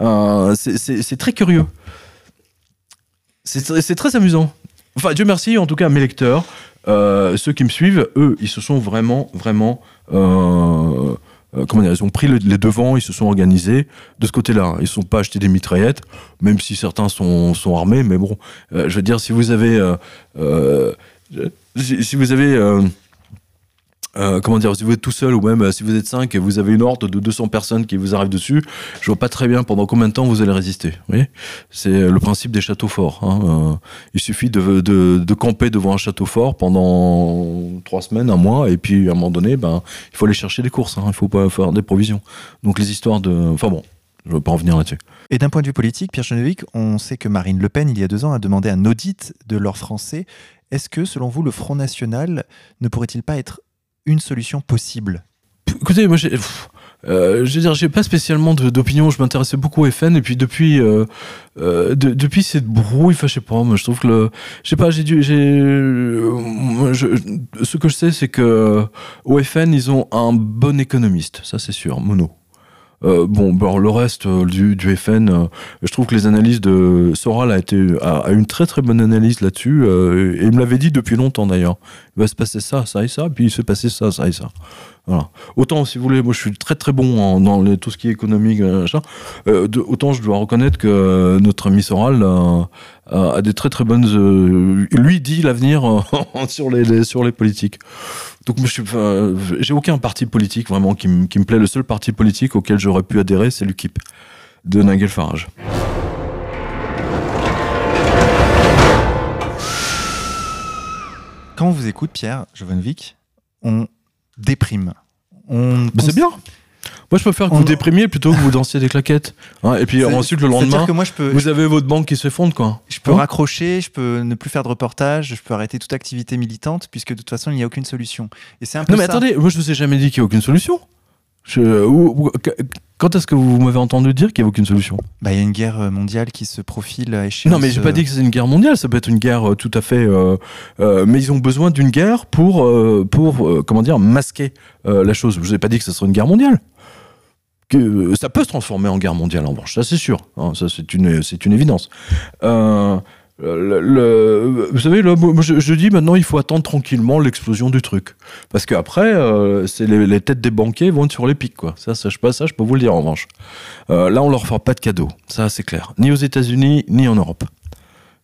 Euh, c'est- très curieux. C'est très- amusant. Enfin, Dieu merci, en tout cas, mes lecteurs, euh, ceux qui me suivent, eux, ils se sont vraiment, vraiment. euh, comment dire, ils ont pris le- les devants, ils se sont organisés de ce côté-là. Ils ne sont pas achetés des mitraillettes, même si certains sont, sont armés. Mais bon, je veux dire, si vous avez. si vous avez. Euh, comment dire, si vous êtes tout seul ou même euh, si vous êtes 5 et vous avez une horde de 200 personnes qui vous arrivent dessus, je vois pas très bien pendant combien de temps vous allez résister. Vous C'est euh, le principe des châteaux forts. hein. Il suffit de, de, camper devant un château fort pendant trois semaines, un mois, et puis à un moment donné, ben, il faut aller chercher des courses. hein. Il faut pas faire des provisions. Donc les histoires de. Enfin bon, je veux pas revenir là-dessus. Et d'un point de vue politique, Pierre Chenevic, on sait que Marine Le Pen, il y a deux ans, a demandé un audit de l'or français. Est-ce que, selon vous, le Front National ne pourrait-il pas être une solution possible Écoutez, moi, j'ai, euh, je veux dire, j'ai pas spécialement d'opinion. Je m'intéressais beaucoup au FN et puis depuis, euh, euh, de- depuis cette brouille, enfin, je sais pas. Moi, je trouve que le, je sais pas, j'ai dû, j'ai, ce que je sais, c'est que au FN, ils ont un bon économiste, ça c'est sûr, mono. Euh, bon, alors, le reste euh, du, FN, euh, je trouve que les analyses de Soral a été a, a une très très bonne analyse là-dessus et il me l'avait dit depuis longtemps d'ailleurs. Il va se passer ça, ça et ça, puis il se passait ça, ça et ça. Voilà. Autant, si vous voulez, moi je suis très très bon dans tout ce qui est économique, euh. Euh, autant je dois reconnaître que notre ami Soral euh, a, des très très bonnes. lui dit l'avenir sur les, sur les politiques. Donc je j'ai aucun parti politique vraiment qui, me- qui plaît. Le seul parti politique auquel j'aurais pu adhérer, c'est l'UKIP de Nigel Farage. Quand on vous écoute, Pierre Jovanovic, on déprime. On Mais c'est bien. Moi, je préfère que On- vous déprimiez plutôt que vous dansiez des claquettes. Hein, et puis ensuite, le lendemain, que moi, je peux, vous avez votre banque qui s'effondre, quoi. je peux Hein raccrocher, je peux ne plus faire de reportage, je peux arrêter toute activité militante, puisque de toute façon, il n'y a aucun solution. Et c'est un peu Non mais ça. attendez, moi je vous ai jamais dit qu'il n'y a aucune solution. Je- où- où- quand est-ce que vous m'avez entendu dire qu'il n'y a aucune solution? Bah, il y a une guerre euh, mondiale qui se profile à échéance. Non, mais j'ai pas euh, dit que c'est une guerre mondiale. Ça peut être une guerre euh, tout à fait. euh, euh, mais ils ont besoin d'une guerre pour, euh, pour comment dire, masquer la chose. Je vous ai pas dit que ce serait une guerre mondiale. Que, ça peut se transformer en guerre mondiale, en revanche. Ça, c'est sûr. hein, ça, c'est une, c'est une évidence. Euh, vous savez, je, dis maintenant, il faut attendre tranquillement l'explosion du truc. Parce qu'après, euh, les, têtes des banquiers vont être sur les pics, quoi. Ça, ça, je, pas, ça, je peux vous le dire, en revanche. Euh, là, on leur fera pas de cadeau. Ça, c'est clair. Ni aux États-Unis, ni en Europe.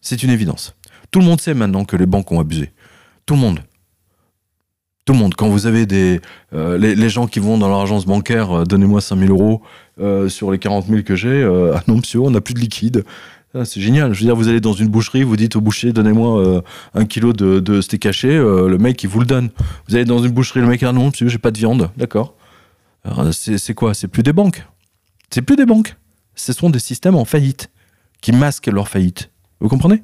C'est une évidence. Tout le monde sait maintenant que les banques ont abusé. Tout le monde. Tout le monde. Quand vous avez des, les, gens qui vont dans leur agence bancaire, donnez-moi 5000 euros sur les 40 000 que j'ai, ah non monsieur, on n'a plus de liquide. Ah, c'est génial. Je veux dire, vous allez dans une boucherie, vous dites au boucher, donnez-moi euh, un kilo de, steak haché, euh, le mec, il vous le donne. Vous allez dans une boucherie, le mec, ah non monsieur, j'ai pas de viande. D'accord. C'est quoi? C'est plus des banques. C'est plus des banques. Ce sont des systèmes en faillite qui masquent leur faillite. Vous comprenez?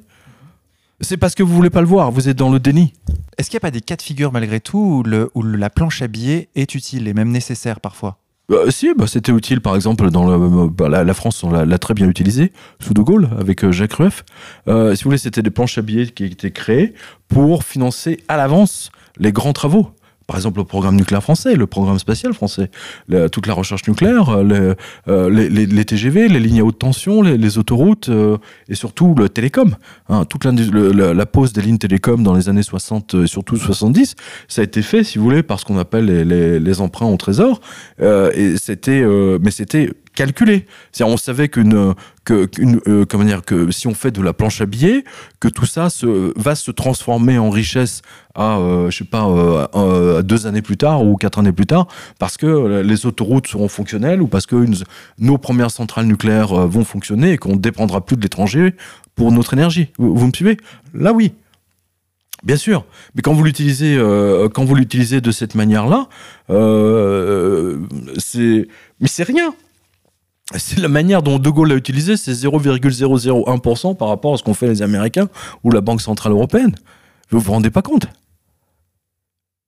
C'est parce que vous voulez pas le voir, vous êtes dans le déni. Est-ce qu'il n'y a pas des cas de figure malgré tout où la planche à billets est utile et même nécessaire parfois? Euh, si, bah, c'était utile par exemple dans le, bah, la, France, on l'a l'a très bien utilisé sous De Gaulle avec euh, Jacques Rueff. Euh, si vous voulez, c'était des planches à billets qui étaient créées pour financer à l'avance les grands travaux. Par exemple, le programme nucléaire français, le programme spatial français, toute la recherche nucléaire, euh, euh, les, TGV, les lignes à haute tension, les, autoroutes euh, et surtout le télécom. Hein, toute la, pose des lignes télécom dans les années 60 et surtout 70, ça a été fait, si vous voulez, par ce qu'on appelle les, emprunts au trésor. C'était, mais c'était calculé. On savait qu'une, que, euh, comment dire, que si on fait de la planche à billets, que tout ça se, va se transformer en richesse à, euh, je sais pas, euh, euh, deux années plus tard ou quatre années plus tard, parce que les autoroutes seront fonctionnelles ou parce que nos premières centrales nucléaires vont fonctionner et qu'on ne dépendra plus de l'étranger pour notre énergie. Vous, vous me suivez? Là, oui. Bien sûr, mais quand vous l'utilisez, euh, quand vous l'utilisez de cette manière-là, c'est, mais c'est rien. C'est la manière dont De Gaulle l'a utilisé, c'est 0,001% par rapport à ce qu'ont fait les Américains ou la Banque centrale européenne. Vous vous rendez pas compte?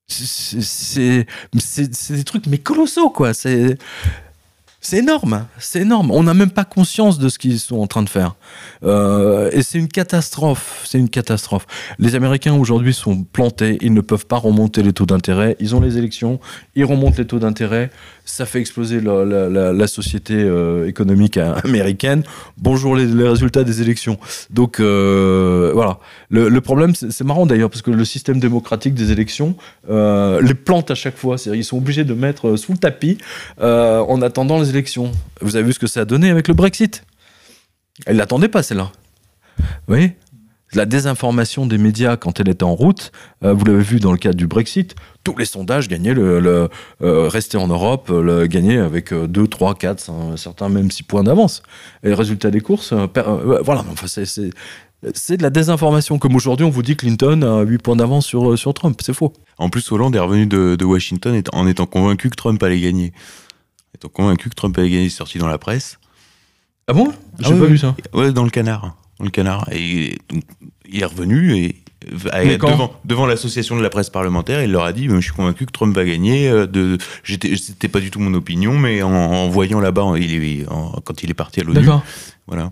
C'est- des trucs mais colossaux quoi. C'est énorme, c'est énorme. On n'a même pas conscience de ce qu'ils sont en train de faire. Euh, et c'est une catastrophe, c'est une catastrophe. Les Américains aujourd'hui sont plantés, ils ne peuvent pas remonter les taux d'intérêt. Ils ont les élections, ils remontent les taux d'intérêt, ça fait exploser la, société euh, économique américaine. Bonjour les, résultats des élections. Donc euh, voilà. Le, problème, c'est marrant d'ailleurs, parce que le système démocratique des élections euh, les plante à chaque fois. C'est-à-dire, ils sont obligés de mettre sous le tapis en attendant les élections. Vous avez vu ce que ça a donné avec le Brexit? Elle l'attendait pas, celle-là. Voyez? La désinformation des médias quand elle était en route, euh, vous l'avez vu dans le cadre du Brexit, tous les sondages gagnaient le, le euh, rester en Europe, le gagner avec euh, 2, 3, 4, cin- certains même 6 points d'avance. Et le résultat des courses, euh, per- euh, voilà, enfin, c'est, c'est, de la désinformation. Comme aujourd'hui, on vous dit Clinton a 8 points d'avance sur, sur Trump, c'est faux. En plus, Hollande est revenu de, de Washington en étant convaincu que Trump allait gagner. Étant convaincu que Trump allait gagner, sorti dans la presse. Ah bon? J'ai Ah pas oui. vu ça. Ouais, dans le canard. Le canard. Et donc, il est revenu et euh, devant, devant l'association de la presse parlementaire, il leur a dit Je suis convaincu que Trump va gagner. euh, De, c'était pas du tout mon opinion, mais en, en voyant là-bas, il est, en- quand il est parti à l'ONU, voilà.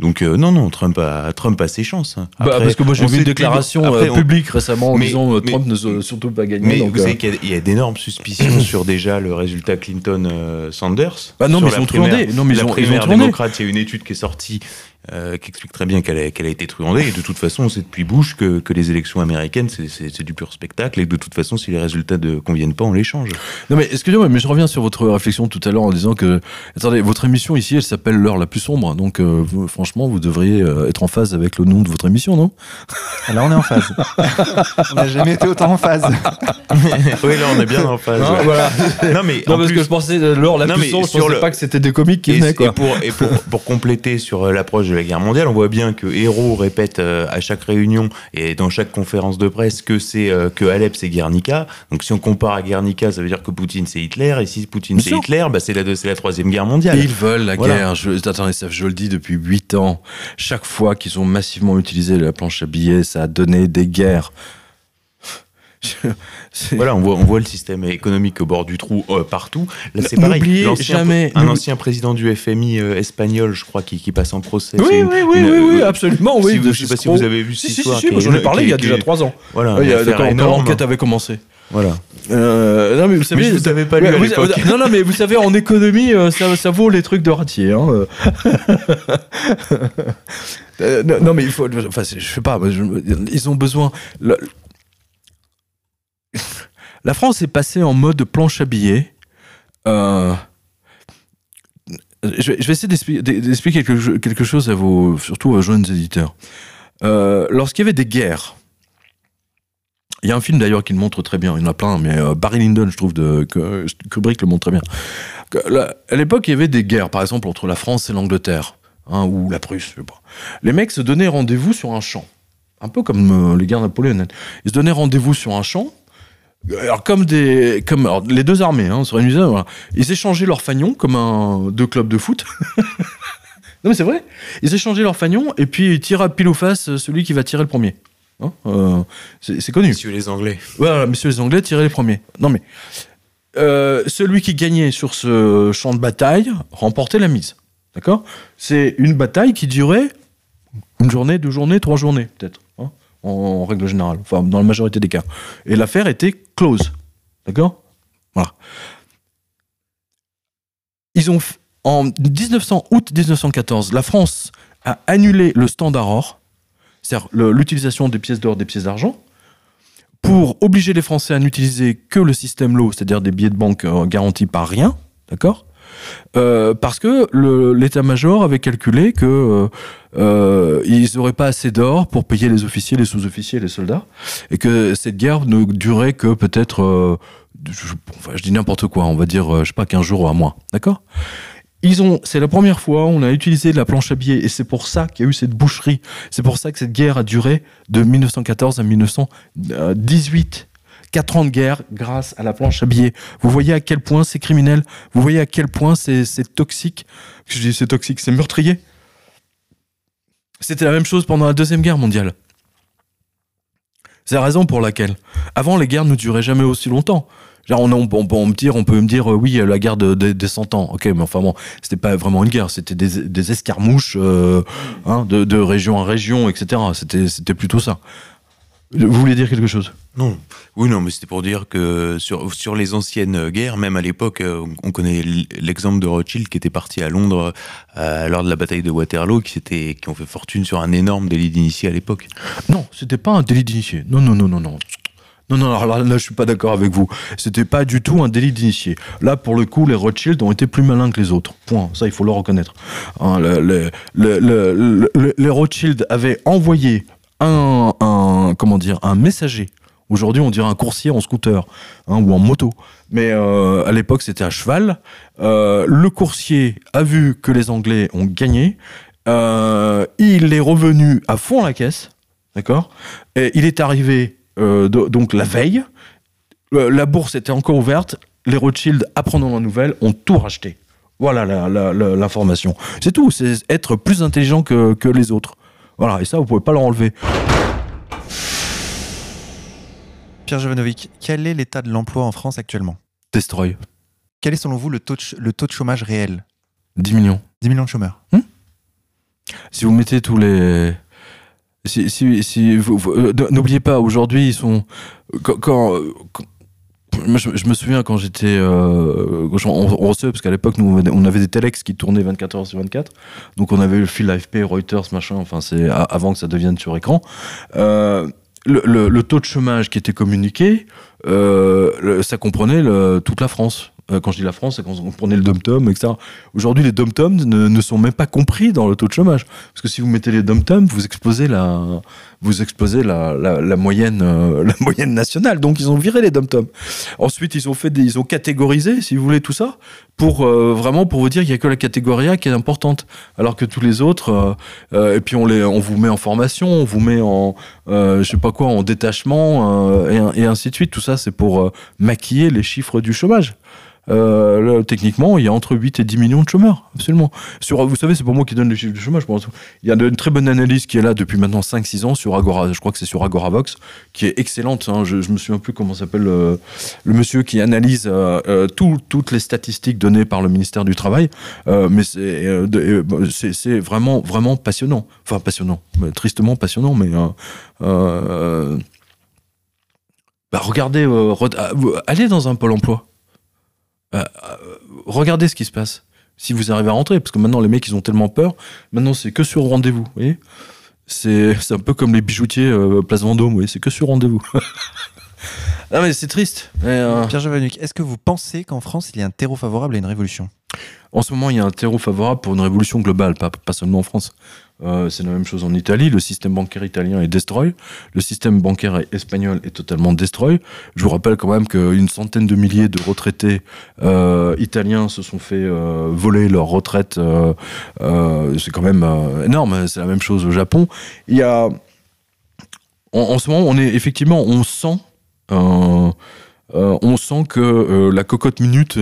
Donc euh, non, non, Trump a, Trump a ses chances. Bah, Après, parce que moi j'ai vu une déclaration après, euh, on- publique récemment en Mais- disant euh, mais- Trump ne surtout pas gagner. Mais donc, vous euh, savez qu'il y a, d'énormes suspicions sur déjà le résultat Clinton-Sanders. Bah non, mais ils ont. Non, mais ils la ont- ils ont primaire démocrate, il y a une étude qui est sortie euh, qui explique très bien qu'elle a, été truandée. Et de toute façon, on sait depuis Bush que, que les élections américaines, c'est- c'est c'est du pur spectacle. Et de toute façon, si les résultats ne conviennent pas, on les change. Non mais excusez-moi, mais je reviens sur votre réflexion tout à l'heure en disant que attendez, votre émission ici, elle s'appelle l'heure la plus sombre, donc euh, vous- franchement, vous devriez euh, être en phase avec le nom de votre émission, non? Là, on est en phase. on n'a jamais été autant en phase. oui, là, on est bien en phase. Hein, ouais. voilà. Non, mais Non en parce plus- que je pensais euh, l'heure la Non, plus sombre, je sur pensais le- pas que c'était des comiques qui Et, venaient et quoi. pour, et pour, pour compléter sur l'approche de la guerre mondiale, on voit bien que Héros répète euh, à chaque réunion et dans chaque conférence de presse que c'est euh, que Alep c'est Guernica. Donc si on compare à Guernica, ça veut dire que Poutine c'est Hitler et si Poutine c'est. Hitler, bah, c'est la, c'est la troisième guerre mondiale. Ils veulent la Voilà. guerre. Je, attendez, ça, je le dis depuis 8 ans. Chaque fois qu'ils ont massivement utilisé la planche à billets, ça a donné des guerres. Voilà, on voit, on voit le système économique au bord du trou euh, partout. Là, c'est pareil. Jamais- Un ancien président du FMI euh, espagnol, je crois, qui, qui passe en procès. Oui, oui, oui, une- oui, oui, euh, absolument, oui. si vous- de je sais pas si vous avez vu Si, cette si, histoire. si, est j'en ai parlé qui- il y a déjà trois ans. Voilà, l'enquête avait commencé. Voilà. Euh, non, mais vous savez, Mais je vous avais pas lu Ouais, à vous- l'époque. non, non, mais vous savez, en économie, ça, ça vaut les trucs de ratier. Hein. non, non, mais il faut. Enfin, je sais pas. je- ils ont besoin. La France est passée en mode planche à billets. Euh, je, vais, essayer d'expli- d'expliquer quelque, cho- quelque chose à vos, surtout aux jeunes éditeurs. Euh, Lorsqu'il y avait des guerres, il y a un film d'ailleurs qui le montre très bien, il y en a plein, mais euh, Barry Lyndon, je trouve, de, que Kubrick le montre très bien. À l'époque, il y avait des guerres, par exemple, entre la France et l'Angleterre, hein, ou la Prusse. Les mecs se donnaient rendez-vous sur un champ, un peu comme les guerres napoléoniennes. Ils se donnaient rendez-vous sur un champ, alors comme des, comme alors, les deux armées, hein, voilà. ils échangeaient leurs fagnons comme un deux clubs de foot. non mais c'est vrai. Ils échangeaient leurs fagnons et puis ils tiraient à pile ou face euh, celui qui va tirer le premier. Hein, euh, c'est connu. Messieurs les Anglais. Voilà, messieurs les Anglais tiraient les premiers. Non mais euh, celui qui gagnait sur ce champ de bataille remportait la mise. D'accord? C'est une bataille qui durait une journée, deux journées, trois journées peut-être, en, règle générale, enfin dans la majorité des cas. Et l'affaire était close. D'accord? Voilà. Ils ont en 1900 août 1914, la France a annulé le standard or, c'est-à-dire l'utilisation des pièces d'or, des pièces d'argent, pour obliger les Français à n'utiliser que le système low, c'est-à-dire des billets de banque euh, garantis par rien, d'accord? Euh, Parce que l'état-major avait calculé que euh, euh, ils n'auraient pas assez d'or pour payer les officiers, les sous-officiers, les soldats, et que cette guerre ne durait que peut-être, euh, je, dis n'importe quoi, on va dire, je sais pas, 15 jours ou un mois, d'accord? Ils ont, c'est la première fois on a utilisé la planche à billets et c'est pour ça qu'il y a eu cette boucherie. C'est pour ça que cette guerre a duré de 1914 à 1918. Quatre ans de guerre grâce à la planche à billets. Vous voyez à quel point c'est criminel? Vous voyez à quel point c'est toxique? Je dis c'est toxique, c'est meurtrier. C'était la même chose pendant la deuxième guerre mondiale. C'est la raison pour laquelle. Avant, les guerres ne duraient jamais aussi longtemps. On, on, me dire, on peut me dire, euh, oui, la guerre de- de- des 100 ans. Ok, mais enfin bon, c'était pas vraiment une guerre, c'était des, escarmouches euh, hein, de, région en région, etc. C'était plutôt ça. Vous voulez dire quelque chose? Non, oui, non, mais c'était pour dire que sur, sur les anciennes guerres, même à l'époque, euh, on connaît l'exemple de Rothschild qui était parti à Londres euh, lors de la bataille de Waterloo, qui, s'était- qui ont fait fortune sur un énorme délit d'initié à l'époque. Non, c'était pas un délit d'initié. Non, non, non, non, non. Non, non, alors là, là, je suis pas d'accord avec vous. C'était pas du tout un délit d'initié. Là, pour le coup, les Rothschild ont été plus malins que les autres. Point. Ça, il faut le reconnaître. Hein, le- les Rothschild avaient envoyé un, comment dire, un messager. Aujourd'hui, on dirait un coursier en scooter hein, ou en moto. Mais euh, à l'époque, c'était à cheval. Euh, le coursier a vu que les Anglais ont gagné. Euh, il est revenu à fond la caisse. D'accord? Il est arrivé do- donc la veille. La bourse était encore ouverte. Les Rothschild, apprenant la nouvelle, ont tout racheté. Voilà l'information. C'est tout. C'est être plus intelligent que, que les autres. Voilà. Et ça, vous pouvez pas leur enlever. Pierre Jovanovic, quel est l'état de l'emploi en France actuellement? Destroy. Quel est selon vous le taux de, ch- le taux de chômage réel? 10 millions. 10 millions de chômeurs. Si vous mettez tous les. Si, si, si vous, vous- euh, n'oubliez pas, aujourd'hui, ils sont. Quand. quand- quand- je, me souviens quand j'étais. Euh, on, recevait, parce qu'à l'époque, nous, on avait des telex qui tournaient 24 heures sur 24. Donc, on avait le fil AFP, Reuters, machin, enfin, c'est avant que ça devienne sur écran. Euh, le, taux de chômage qui était communiqué, euh, ça comprenait toute la France. Euh, quand je dis la France, c'est quand on prenait le dom-tom, etc. Aujourd'hui, les dom-toms ne, sont même pas compris dans le taux de chômage. Parce que si vous mettez les dom-toms, vous explosez la, vous explosez la, moyenne, euh, la moyenne nationale. Donc, ils ont viré les dom-toms. Ensuite, ils ont fait ils ont catégorisé, si vous voulez, tout ça, pour euh, vraiment pour vous dire qu'il y a que la catégorie A qui est importante, alors que tous les autres, et puis on les, on vous met en formation, on vous met en, je sais pas quoi, en détachement, et, ainsi de suite. Tout ça, c'est pour maquiller les chiffres du chômage. Euh, techniquement, il y a entre 8 et 10 millions de chômeurs, absolument. Sur, vous savez, c'est pas moi qui donne les chiffres du chômage. Il y a une très bonne analyse qui est là depuis maintenant 5-6 ans sur Agora, je crois que c'est sur Agoravox, qui est excellente. Hein. Je, me souviens plus comment s'appelle le, le, monsieur qui analyse euh, euh, tout, toutes les statistiques données par le ministère du Travail, euh, mais c'est c'est vraiment, vraiment passionnant. Enfin, passionnant, tristement passionnant, mais. Bah, regardez, allez dans un pôle emploi. Bah, euh, regardez ce qui se passe. Si vous arrivez à rentrer, parce que maintenant les mecs ils ont tellement peur, maintenant c'est que sur rendez-vous. Vous c'est, un peu comme les bijoutiers euh, Place Vendôme, oui, c'est que sur rendez-vous. mais c'est triste. Euh, Pierre Javanuc, est-ce que vous pensez qu'en France il y a un terreau favorable à une révolution? En ce moment il y a un terreau favorable pour une révolution globale, pas, pas seulement en France. Euh, c'est la même chose en Italie. Le système bancaire italien est destroy. Le système bancaire espagnol est totalement destroy. Je vous rappelle quand même qu'une centaine de milliers de retraités euh, italiens se sont fait euh, voler leur retraite. c'est quand même énorme. C'est la même chose au Japon. Il y a, en, ce moment, on est effectivement, on sent. on sent que la cocotte minute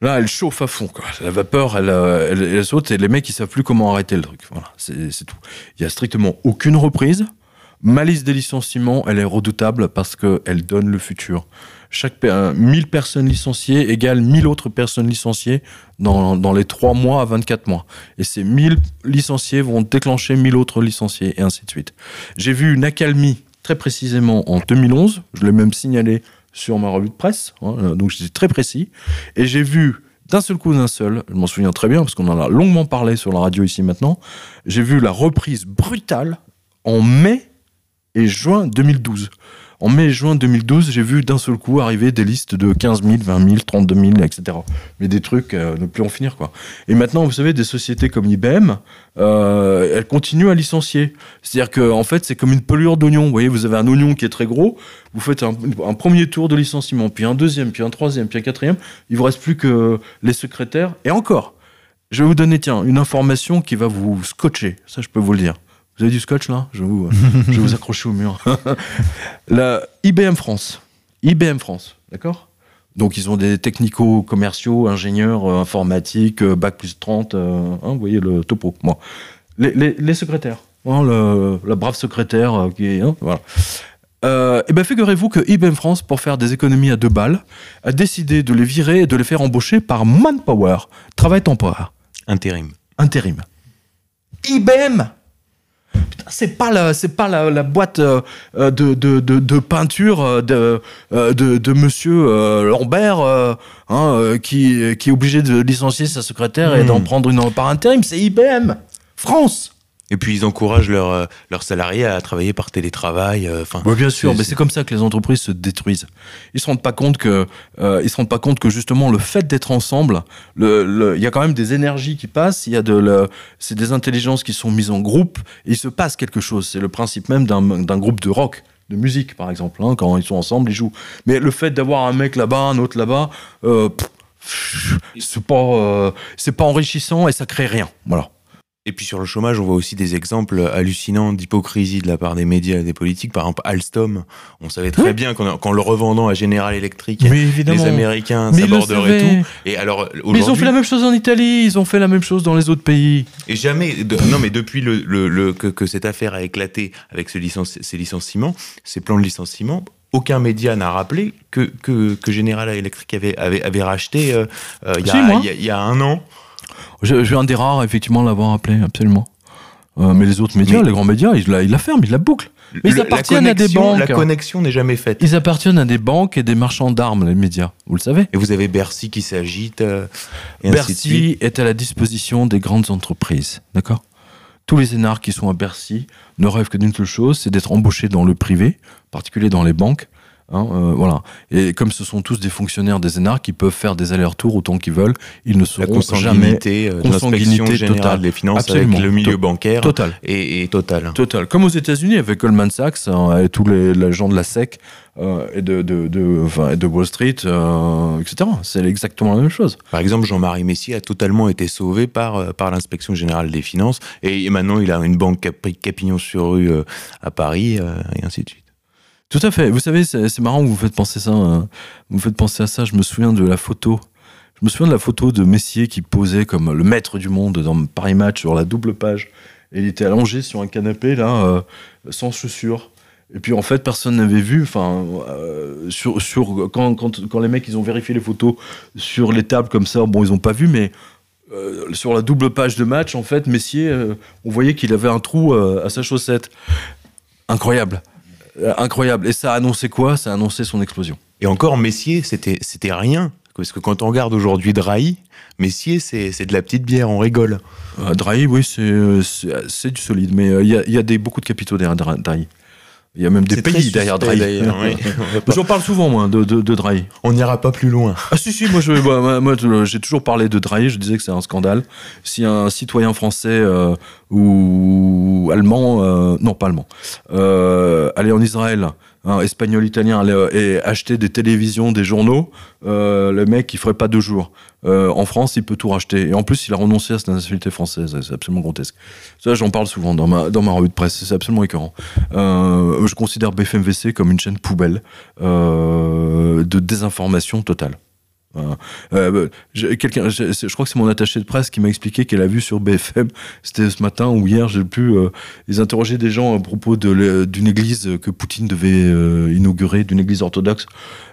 Là, elle chauffe à fond. La vapeur, euh, elle, saute et les mecs, ils savent plus comment arrêter le truc. Voilà, c'est tout. Il y a strictement aucune reprise. Ma liste des licenciements, elle est redoutable parce qu'elle donne le futur. Chaque 1000 personnes licenciées égale 1000 autres personnes licenciées dans, dans les 3 mois à 24 mois. Et ces 1000 licenciés vont déclencher 1000 autres licenciés et ainsi de suite. J'ai vu une accalmie très précisément en 2011. Je l'ai même signalé sur ma revue de presse, hein, euh, donc j'étais très précis, et j'ai vu d'un seul coup, d'un seul, je m'en souviens très bien parce qu'on en a longuement parlé sur la radio ici maintenant, j'ai vu la reprise brutale en mai et juin 2012. En mai et juin 2012, j'ai vu d'un seul coup arriver des listes de 15 000, 20 000, 32 000, etc. Mais des trucs euh, ne plus en finir, quoi. Et maintenant, vous savez, des sociétés comme IBM, euh, elles continuent à licencier. C'est-à-dire que, en fait, c'est comme une pelure d'oignon. Vous voyez, vous avez un oignon qui est très gros, vous faites un, premier tour de licenciement, puis un deuxième, puis un troisième, puis un quatrième. Il vous reste plus que les secrétaires. Et encore, je vais vous donner, tiens, une information qui va vous scotcher. Ça, je peux vous le dire. Vous avez du scotch là? Je vais, vous, je vais vous accrocher au mur. la IBM France. IBM France, d'accord? Donc ils ont des technico-commerciaux, ingénieurs euh, informatiques, euh, bac plus 30, euh, hein, vous voyez le topo, moi. Les, les, les secrétaires, hein, le, la brave secrétaire qui est... Hein, voilà. et eh bien figurez-vous que IBM France, pour faire des économies à deux balles, a décidé de les virer et de les faire embaucher par Manpower, travail temporaire. Intérim. Intérim. IBM c'est pas la, c'est pas la, boîte euh, euh, de, de, de, peinture euh, de, de, de Monsieur Lambert hein, qui, qui est obligé de licencier sa secrétaire et d'en hmm. prendre une par intérim. C'est IBM France. Et puis ils encouragent leurs leurs salariés à travailler par télétravail. Euh, enfin. bien sûr, mais c'est comme ça que les entreprises se détruisent. Ils se rendent pas compte que euh, ils se rendent pas compte que justement le fait d'être ensemble, il y a quand même des énergies qui passent. Il y a de c'est des intelligences qui sont mises en groupe. Et il se passe quelque chose. C'est le principe même d'un groupe de rock de musique par exemple. Hein, quand ils sont ensemble, ils jouent. Mais le fait d'avoir un mec là-bas, un autre là-bas, euh, c'est pas c'est pas enrichissant et ça crée rien. Voilà. Et puis sur le chômage, on voit aussi des exemples hallucinants d'hypocrisie de la part des médias et des politiques. Par exemple, Alstom, on savait très bien qu'en le revendant à General Electric, les Américains s'aborderaient tout. Et alors, mais ils ont fait la même chose en Italie, ils ont fait la même chose dans les autres pays. Et jamais, non mais depuis le, le, que, que, cette affaire a éclaté avec ce ces licenciements, ces plans de licenciement, aucun média n'a rappelé que, que, que, General Electric avait, avait, avait racheté euh, euh, il y, y, y, a un an je, je suis un des rares, effectivement, à l'avoir appelé, absolument. Euh, mais les autres médias, les grands médias, ils la, ils la ferment, ils la bouclent. Mais ils appartiennent à des banques. La connexion n'est jamais faite. Ils appartiennent à des banques et des marchands d'armes, les médias. Vous le savez. Et vous avez Bercy qui s'agite. Euh, Bercy est à la disposition des grandes entreprises. D'accord? Tous les énarques qui sont à Bercy ne rêvent que d'une seule chose, c'est d'être embauchés dans le privé, en particulier dans les banques, Hein, euh, voilà. Et comme ce sont tous des fonctionnaires des énarques, qui peuvent faire des allers-retours autant qu'ils veulent, ils ne seront jamais euh, consanguinité totale des finances avec le milieu bancaire total. Et, total. Total. Comme aux États-Unis avec Goldman Sachs hein, et tous les, gens de la SEC euh, et de, de, de, Wall Street, etc. C'est exactement la même chose. Par exemple, Jean-Marie Messier a totalement été sauvé par, par l'inspection générale des finances et, maintenant il a une banque Capignon sur rue à Paris et ainsi de suite. Tout à fait. Vous savez, c'est marrant que vous faites penser ça. hein. Vous faites penser à ça. Je me souviens de la photo. Je me souviens de la photo de Messier qui posait comme le maître du monde dans Paris Match sur la double page. Il était allongé sur un canapé là, euh, sans chaussures. Et puis en fait, personne n'avait vu. Enfin, euh, sur, quand, les mecs ils ont vérifié les photos sur les tables comme ça, bon, ils ont pas vu, mais euh, sur la double page de match, en fait, Messier, on voyait qu'il avait un trou à sa chaussette. Incroyable. Euh, incroyable. Et ça a annoncé quoi? Ça a annoncé son explosion. Et encore, Messier, c'était c'était rien. Parce que quand on regarde aujourd'hui Drahi, Messier, c'est c'est de la petite bière, on rigole. Euh, Drahi, oui, c'est, euh, du solide, mais euh, il y, a, y a des, beaucoup de capitaux derrière Dra- Drahi. Il y a même des pays derrière d'ailleurs, oui. J'en parle souvent, moi, de, de, de Drahi. On n'ira pas plus loin. Ah si, si, moi, je- j'ai toujours parlé de Drahi, je disais que c'est un scandale. Si un citoyen français euh, ou allemand, euh, non pas allemand, euh, aller en Israël, hein, espagnol, italien, euh, et acheter des télévisions, des journaux, le mec, il ferait pas deux jours. Euh, en France, il peut tout racheter. Et en plus, il a renoncé à sa nationalité française. C'est absolument grotesque. Ça, j'en parle souvent dans ma, dans ma revue de presse. C'est absolument écœurant. Euh, je considère BFMVC comme une chaîne poubelle euh, de désinformation totale. Euh, quelqu'un, c'est- je crois que c'est mon attaché de presse qui m'a expliqué qu'elle a vu sur BFM, c'était ce matin ou hier, j'ai pu, euh, ils interrogeaient des gens à propos de d'une église que Poutine devait euh, inaugurer, d'une église orthodoxe.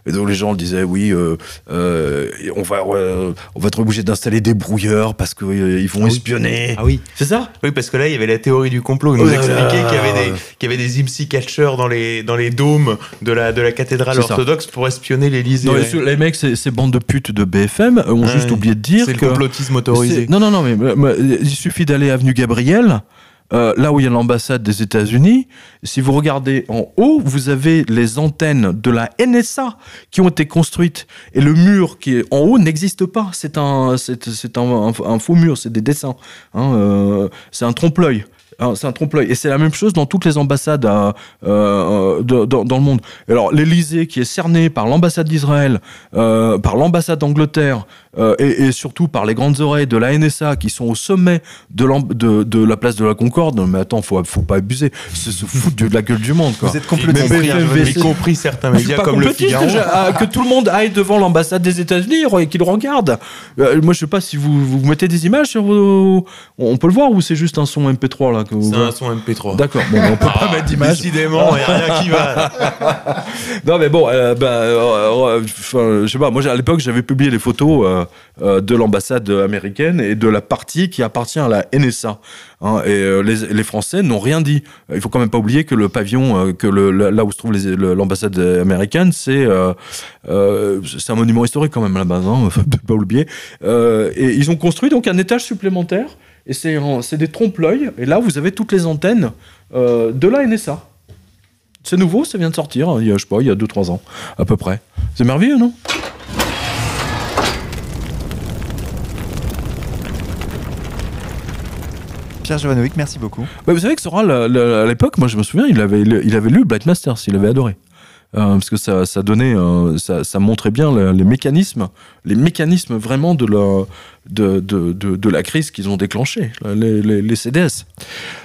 Et donc les gens disaient oui, euh, euh, on va, euh, on va être obligé d'installer des brouilleurs parce qu'ils vont Ah oui. espionner. Ah oui. C'est ça? Oui, parce que là, il y avait la théorie du complot. Il nous Oh expliquait qu'il y avait des, qu'il y avait des IMSI catcheurs dans les, dans les dômes de la, de la cathédrale C'est ça. orthodoxe pour espionner l'Élysée. Non, les, les mecs, ces, ces bandes de putes de BFM ont Ouais. juste oublié de dire C'est le que complotisme autorisé. Non, non, non, mais, il suffit d'aller avenue Gabriel, euh, là où il y a l'ambassade des États-Unis. Si vous regardez en haut, vous avez les antennes de la NSA qui ont été construites et le mur qui est en haut n'existe pas. C'est un, c'est, c'est un, un- un faux mur, c'est des dessins. hein, euh, c'est un trompe-l'œil. Hein, c'est un trompe-l'œil. Et c'est la même chose dans toutes les ambassades euh, euh, de- dans, dans le monde. Alors, l'Élysée, qui est cerné par l'ambassade d'Israël, euh, par l'ambassade d'Angleterre, euh, et, et surtout par les grandes oreilles de la NSA, qui sont au sommet de, l'amb- de, de la place de la Concorde. Mais attends, faut, faut pas abuser. C'est se foutre de la gueule du monde, quoi. Vous êtes complètement y compris certains médias comme le Figaro. ah, que tout le monde aille devant l'ambassade des États-Unis et qu'il regarde. Moi, je sais pas si vous, vous mettez des images sur vos. On peut le voir ou c'est juste un son MP3 là que vous C'est un son MP3. D'accord, bon, on peut pas mettre d'image. Décidément, il n'y a rien qui va. Non, mais bon, euh, bah, euh, euh, je sais pas, moi à l'époque j'avais publié les photos euh, de l'ambassade américaine et de la partie qui appartient à la NSA. hein, et les, les Français n'ont rien dit. Il faut quand même pas oublier que le pavillon, que le, là où se trouve l'ambassade américaine, c'est c'est un monument historique quand même là-bas, hein, faut pas oublier. Et ils ont construit donc un étage supplémentaire. Et c'est des trompe-l'œil. Et là, vous avez toutes les antennes euh, de la NSA. C'est nouveau, ça vient de sortir, hein, il y a, je sais pas, il y a 2-3 ans, à peu près. C'est merveilleux, non? Pierre Jovanovic, merci beaucoup. Bah, Vous savez que Soral, à à l'époque, moi je me souviens, il avait, il avait lu Black Masters, il avait adoré. Euh, parce que ça, ça donnait, euh, ça, ça montrait bien le- les mécanismes, les mécanismes vraiment de la, de, de, de, de la crise qu'ils ont déclenché, les, les, les CDS.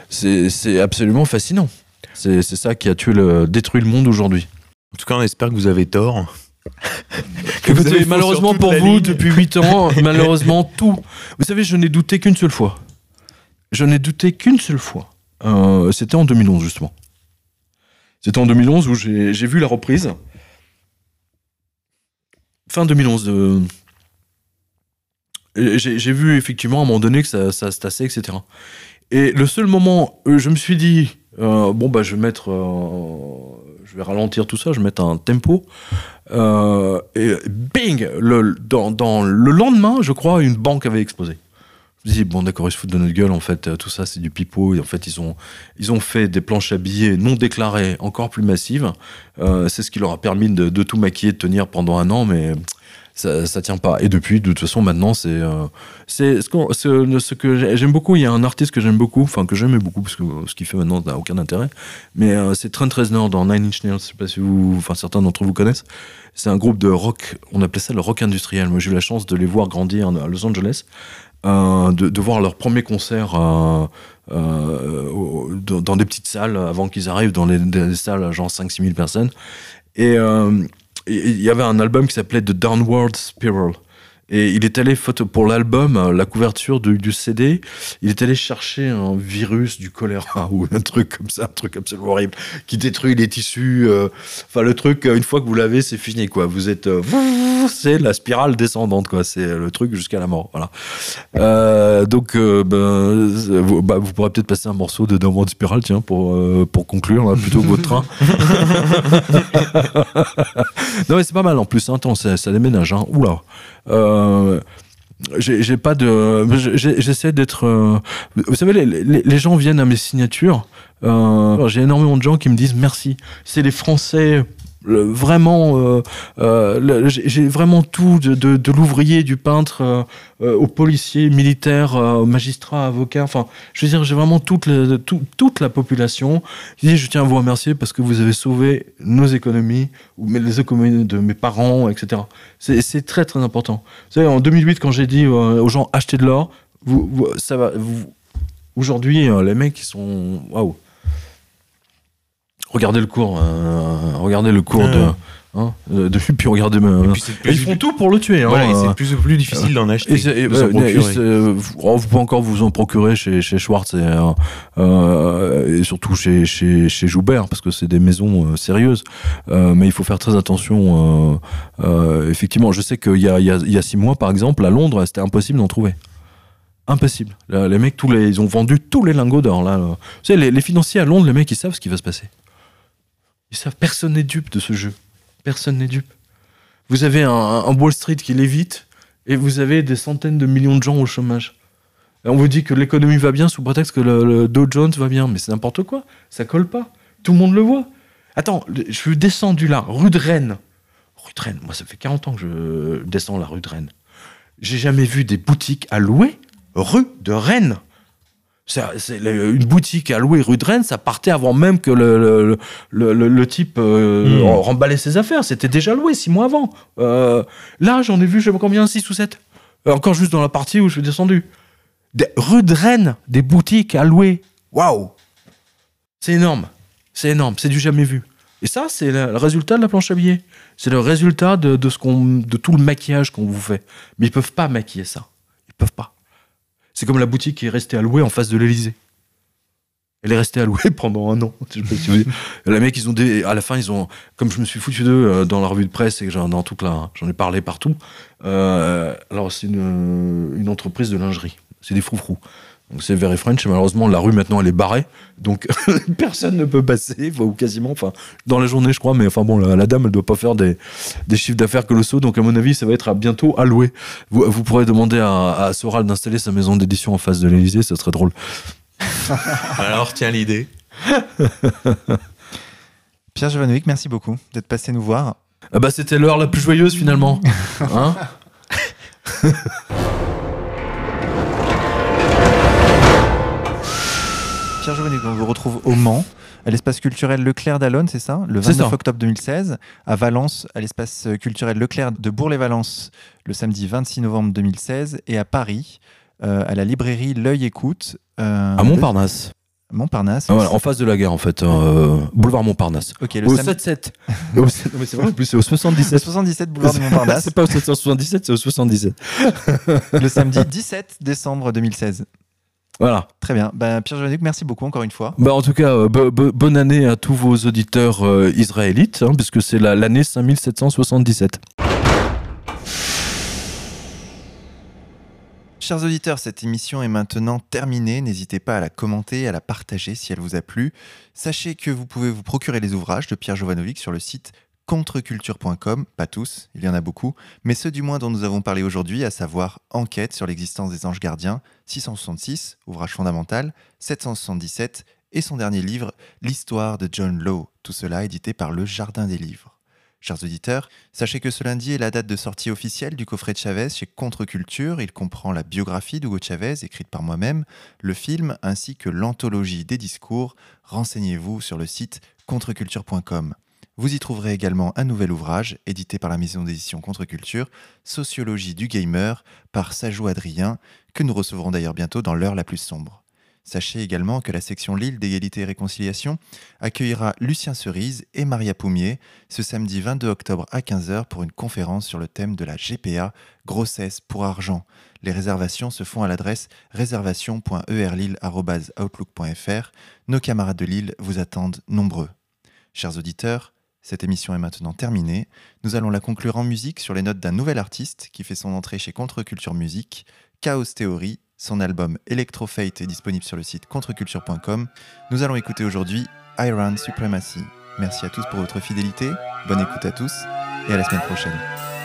C'est absolument fascinant. C'est ça qui a tué le, détruit le monde aujourd'hui. En tout cas, on espère que vous avez tort. Que vous avez malheureusement pour vous, ligne. depuis 8 ans, malheureusement tout. Vous savez, je n'ai douté qu'une seule fois. Je n'ai douté qu'une seule fois. Euh, C'était en 2011, justement. C'était en 2011 où j'ai vu la reprise. Fin 2011. euh, et J'ai vu effectivement à un moment donné que ça, ça se tassait, etc. Et le seul moment où je me suis dit, euh, bon, bah, je vais mettre. euh, je vais ralentir tout ça, je vais mettre un tempo. Euh, et bing dans le lendemain, je crois, une banque avait explosé. Dis, bon, d'accord, ils se foutent de notre gueule, en fait, euh, tout ça, c'est du pipeau. En fait, ils ont, ils ont fait des planches à billets non déclarées encore plus massives. Euh, c'est ce qui leur a permis de, de tout maquiller, de tenir pendant un an, mais ça, ça tient pas. Et depuis, de toute façon, maintenant, c'est euh, c'est ce, que j'ai- j'aime beaucoup. Il y a un artiste que j'aime beaucoup, enfin, que j'aimais beaucoup, parce que ce qu'il fait maintenant n'a aucun intérêt. Mais euh, c'est Trent Reznor dans Nine Inch Nails. Je sais pas si vous, enfin, certains d'entre vous connaissent. C'est un groupe de rock, on appelait ça le rock industriel. Moi, j'ai eu la chance de les voir grandir à Los Angeles, de, de voir leur premier concert euh, euh, dans, des petites salles avant qu'ils arrivent dans les, des salles genre 5-6 000 personnes. Euh, et il y avait un album qui s'appelait The Downward Spiral. Et il est allé pour l'album, euh, la couverture du, CD, il est allé chercher un virus du choléra ou un truc comme ça, un truc absolument horrible qui détruit les tissus. euh, Enfin, le truc, euh, une fois que vous l'avez, c'est fini, quoi. Vous êtes, c'est la spirale descendante, quoi. C'est le truc jusqu'à la mort, voilà. Donc, ben, vous, bah, vous pourrez peut-être passer un morceau de Downward Spiral, tiens, pour pour conclure, là, plutôt que votre train. non, mais c'est pas mal en plus. Hein. Ça déménage. Hein. Oula. Euh, j'ai pas de. J'essaie d'être. euh, vous savez, les, les- les gens viennent à mes signatures. Euh, j'ai énormément de gens qui me disent merci. C'est les Français. Le- vraiment, euh, euh, j'ai vraiment tout de, l'ouvrier, du peintre, euh, au policier, militaire, au magistrat, avocat. Enfin, je veux dire, j'ai vraiment toute, la- tout- toute la population je tiens à vous remercier parce que vous avez sauvé nos économies ou les économies de mes parents, etc. C'est très très important. Vous savez, en 2008, quand j'ai dit aux gens achetez de l'or, vous, ça va. Aujourd'hui, les mecs, ils sont waouh. Regardez le cours, euh, regardez le cours de, hein, puis regardez. Et puis c'est de et ils plus, font tout pour le tuer. hein, voilà, c'est de plus en plus difficile d'en acheter. Et de euh, et oh, vous pouvez encore vous en procurer chez, chez Schwartz et, euh, et surtout chez, chez, chez Joubert parce que c'est des maisons euh, sérieuses. Euh, mais il faut faire très attention. effectivement, je sais qu'il y a, il y, a, il y a six mois, par exemple, à Londres, c'était impossible d'en trouver. Impossible. Là, les mecs, tous les, ils ont vendu tous les lingots d'or. Là, là. Vous savez, les, les financiers à Londres, les mecs, ils savent ce qui va se passer. Ils savent. Personne n'est dupe de ce jeu. Personne n'est dupe. Vous avez un, Wall Street qui lévite et vous avez des centaines de millions de gens au chômage. On vous dit que l'économie va bien sous prétexte que le, le Dow Jones va bien, mais c'est n'importe quoi. Ça colle pas. Tout le monde le voit. Attends, je suis descendu là, rue de Rennes. Rue de Rennes, moi ça fait 40 ans que je descends la rue de Rennes. J'ai jamais vu des boutiques à louer rue de Rennes. C'est une boutique à louer rue de Rennes, ça partait avant même que le, le, le, type euh, Mm. remballait ses affaires. C'était déjà loué six mois avant. Euh, là, j'en ai vu, je sais pas combien, 6 ou 7. Encore juste dans la partie où je suis descendu. Des, rue de Rennes, des boutiques à louer. Waouh C'est énorme. C'est énorme. C'est du jamais vu. Et ça, c'est le, résultat de la planche à billets. C'est le résultat de, de, ce qu'on, de tout le maquillage qu'on vous fait. Mais ils peuvent pas maquiller ça. Ils peuvent pas. C'est comme la boutique qui est restée à louer en face de l'Elysée. Elle est restée à louer pendant un an. Je sais pas si à la fin, comme je me suis foutu d'eux euh, dans la revue de presse et la, j'en ai parlé partout. euh, alors, c'est une, une entreprise de lingerie. C'est des froufrous. Donc, c'est Very French. Et malheureusement, la rue, maintenant, elle est barrée. Donc, personne ne peut passer, ou quasiment. Enfin, dans la journée, je crois. Mais enfin, bon, la, la dame, elle doit pas faire des, des chiffres d'affaires colossaux. Donc, à mon avis, ça va être à bientôt à louer. Vous, vous pourrez demander à, à Soral d'installer sa maison d'édition en face de l'Elysée. Ça serait drôle. Alors, tiens l'idée. Pierre Jovanovic, merci beaucoup d'être passé nous voir. Ah bah, c'était l'heure la plus joyeuse, finalement. Hein Pierre on vous retrouve au Mans, à l'espace culturel Leclerc d'Alonne, c'est ça? Le C'est 29 ça. octobre 2016. À Valence, à l'espace culturel Leclerc de Bourg-les-Valence, le samedi 26 novembre 2016. Et à Paris, euh, à la librairie L'œil écoute. euh, À Montparnasse. Montparnasse. Ah, voilà, en face de la gare, en fait. euh, boulevard Montparnasse. Ok, le Au samedi. 7-7. Au sept- non, mais c'est vrai, en plus, c'est au Le 77. 77 boulevard de Montparnasse, c'est pas au 777, c'est au 77. le samedi 17 décembre 2016. Voilà. Très bien. Ben, Pierre Jovanovic, merci beaucoup encore une fois. Bah, en tout cas, euh, bo- bo- bonne année à tous vos auditeurs euh, israélites, hein, puisque c'est la- l'année 5777. Chers auditeurs, cette émission est maintenant terminée. N'hésitez pas à la commenter à la partager si elle vous a plu. Sachez que vous pouvez vous procurer les ouvrages de Pierre Jovanovic sur le site contreculture.com. Pas tous, il y en a beaucoup, mais ceux du moins dont nous avons parlé aujourd'hui, à savoir Enquête sur l'existence des anges gardiens, 666, ouvrage fondamental, 777 et son dernier livre, L'histoire de John Law. Tout cela édité par le Jardin des Livres. Chers auditeurs, sachez que ce lundi est la date de sortie officielle du coffret de Chavez chez Contre-Culture. Il comprend la biographie d'Hugo Chavez, écrite par moi-même, le film ainsi que l'anthologie des discours. Renseignez-vous sur le site contreculture.com. Vous y trouverez également un nouvel ouvrage, édité par la maison d'édition Contre-Culture, Sociologie du gamer, par Sajou Adrien, que nous recevrons d'ailleurs bientôt dans l'heure la plus sombre. Sachez également que la section Lille d'égalité et réconciliation accueillera Lucien Cerise et Maria Poumier ce samedi 22 octobre à 15h pour une conférence sur le thème de la GPA, grossesse pour argent. Les réservations se font à l'adresse réservation.erlille.outlook.fr. Nos camarades de Lille vous attendent nombreux. Chers auditeurs, cette émission est maintenant terminée. Nous allons la conclure en musique sur les notes d'un nouvel artiste qui fait son entrée chez Contre-Culture Musique, Chaos Theory, son album Electrofate est disponible sur le site contreculture.com. Nous allons écouter aujourd'hui Iron Supremacy. Merci à tous pour votre fidélité, bonne écoute à tous et à la semaine prochaine.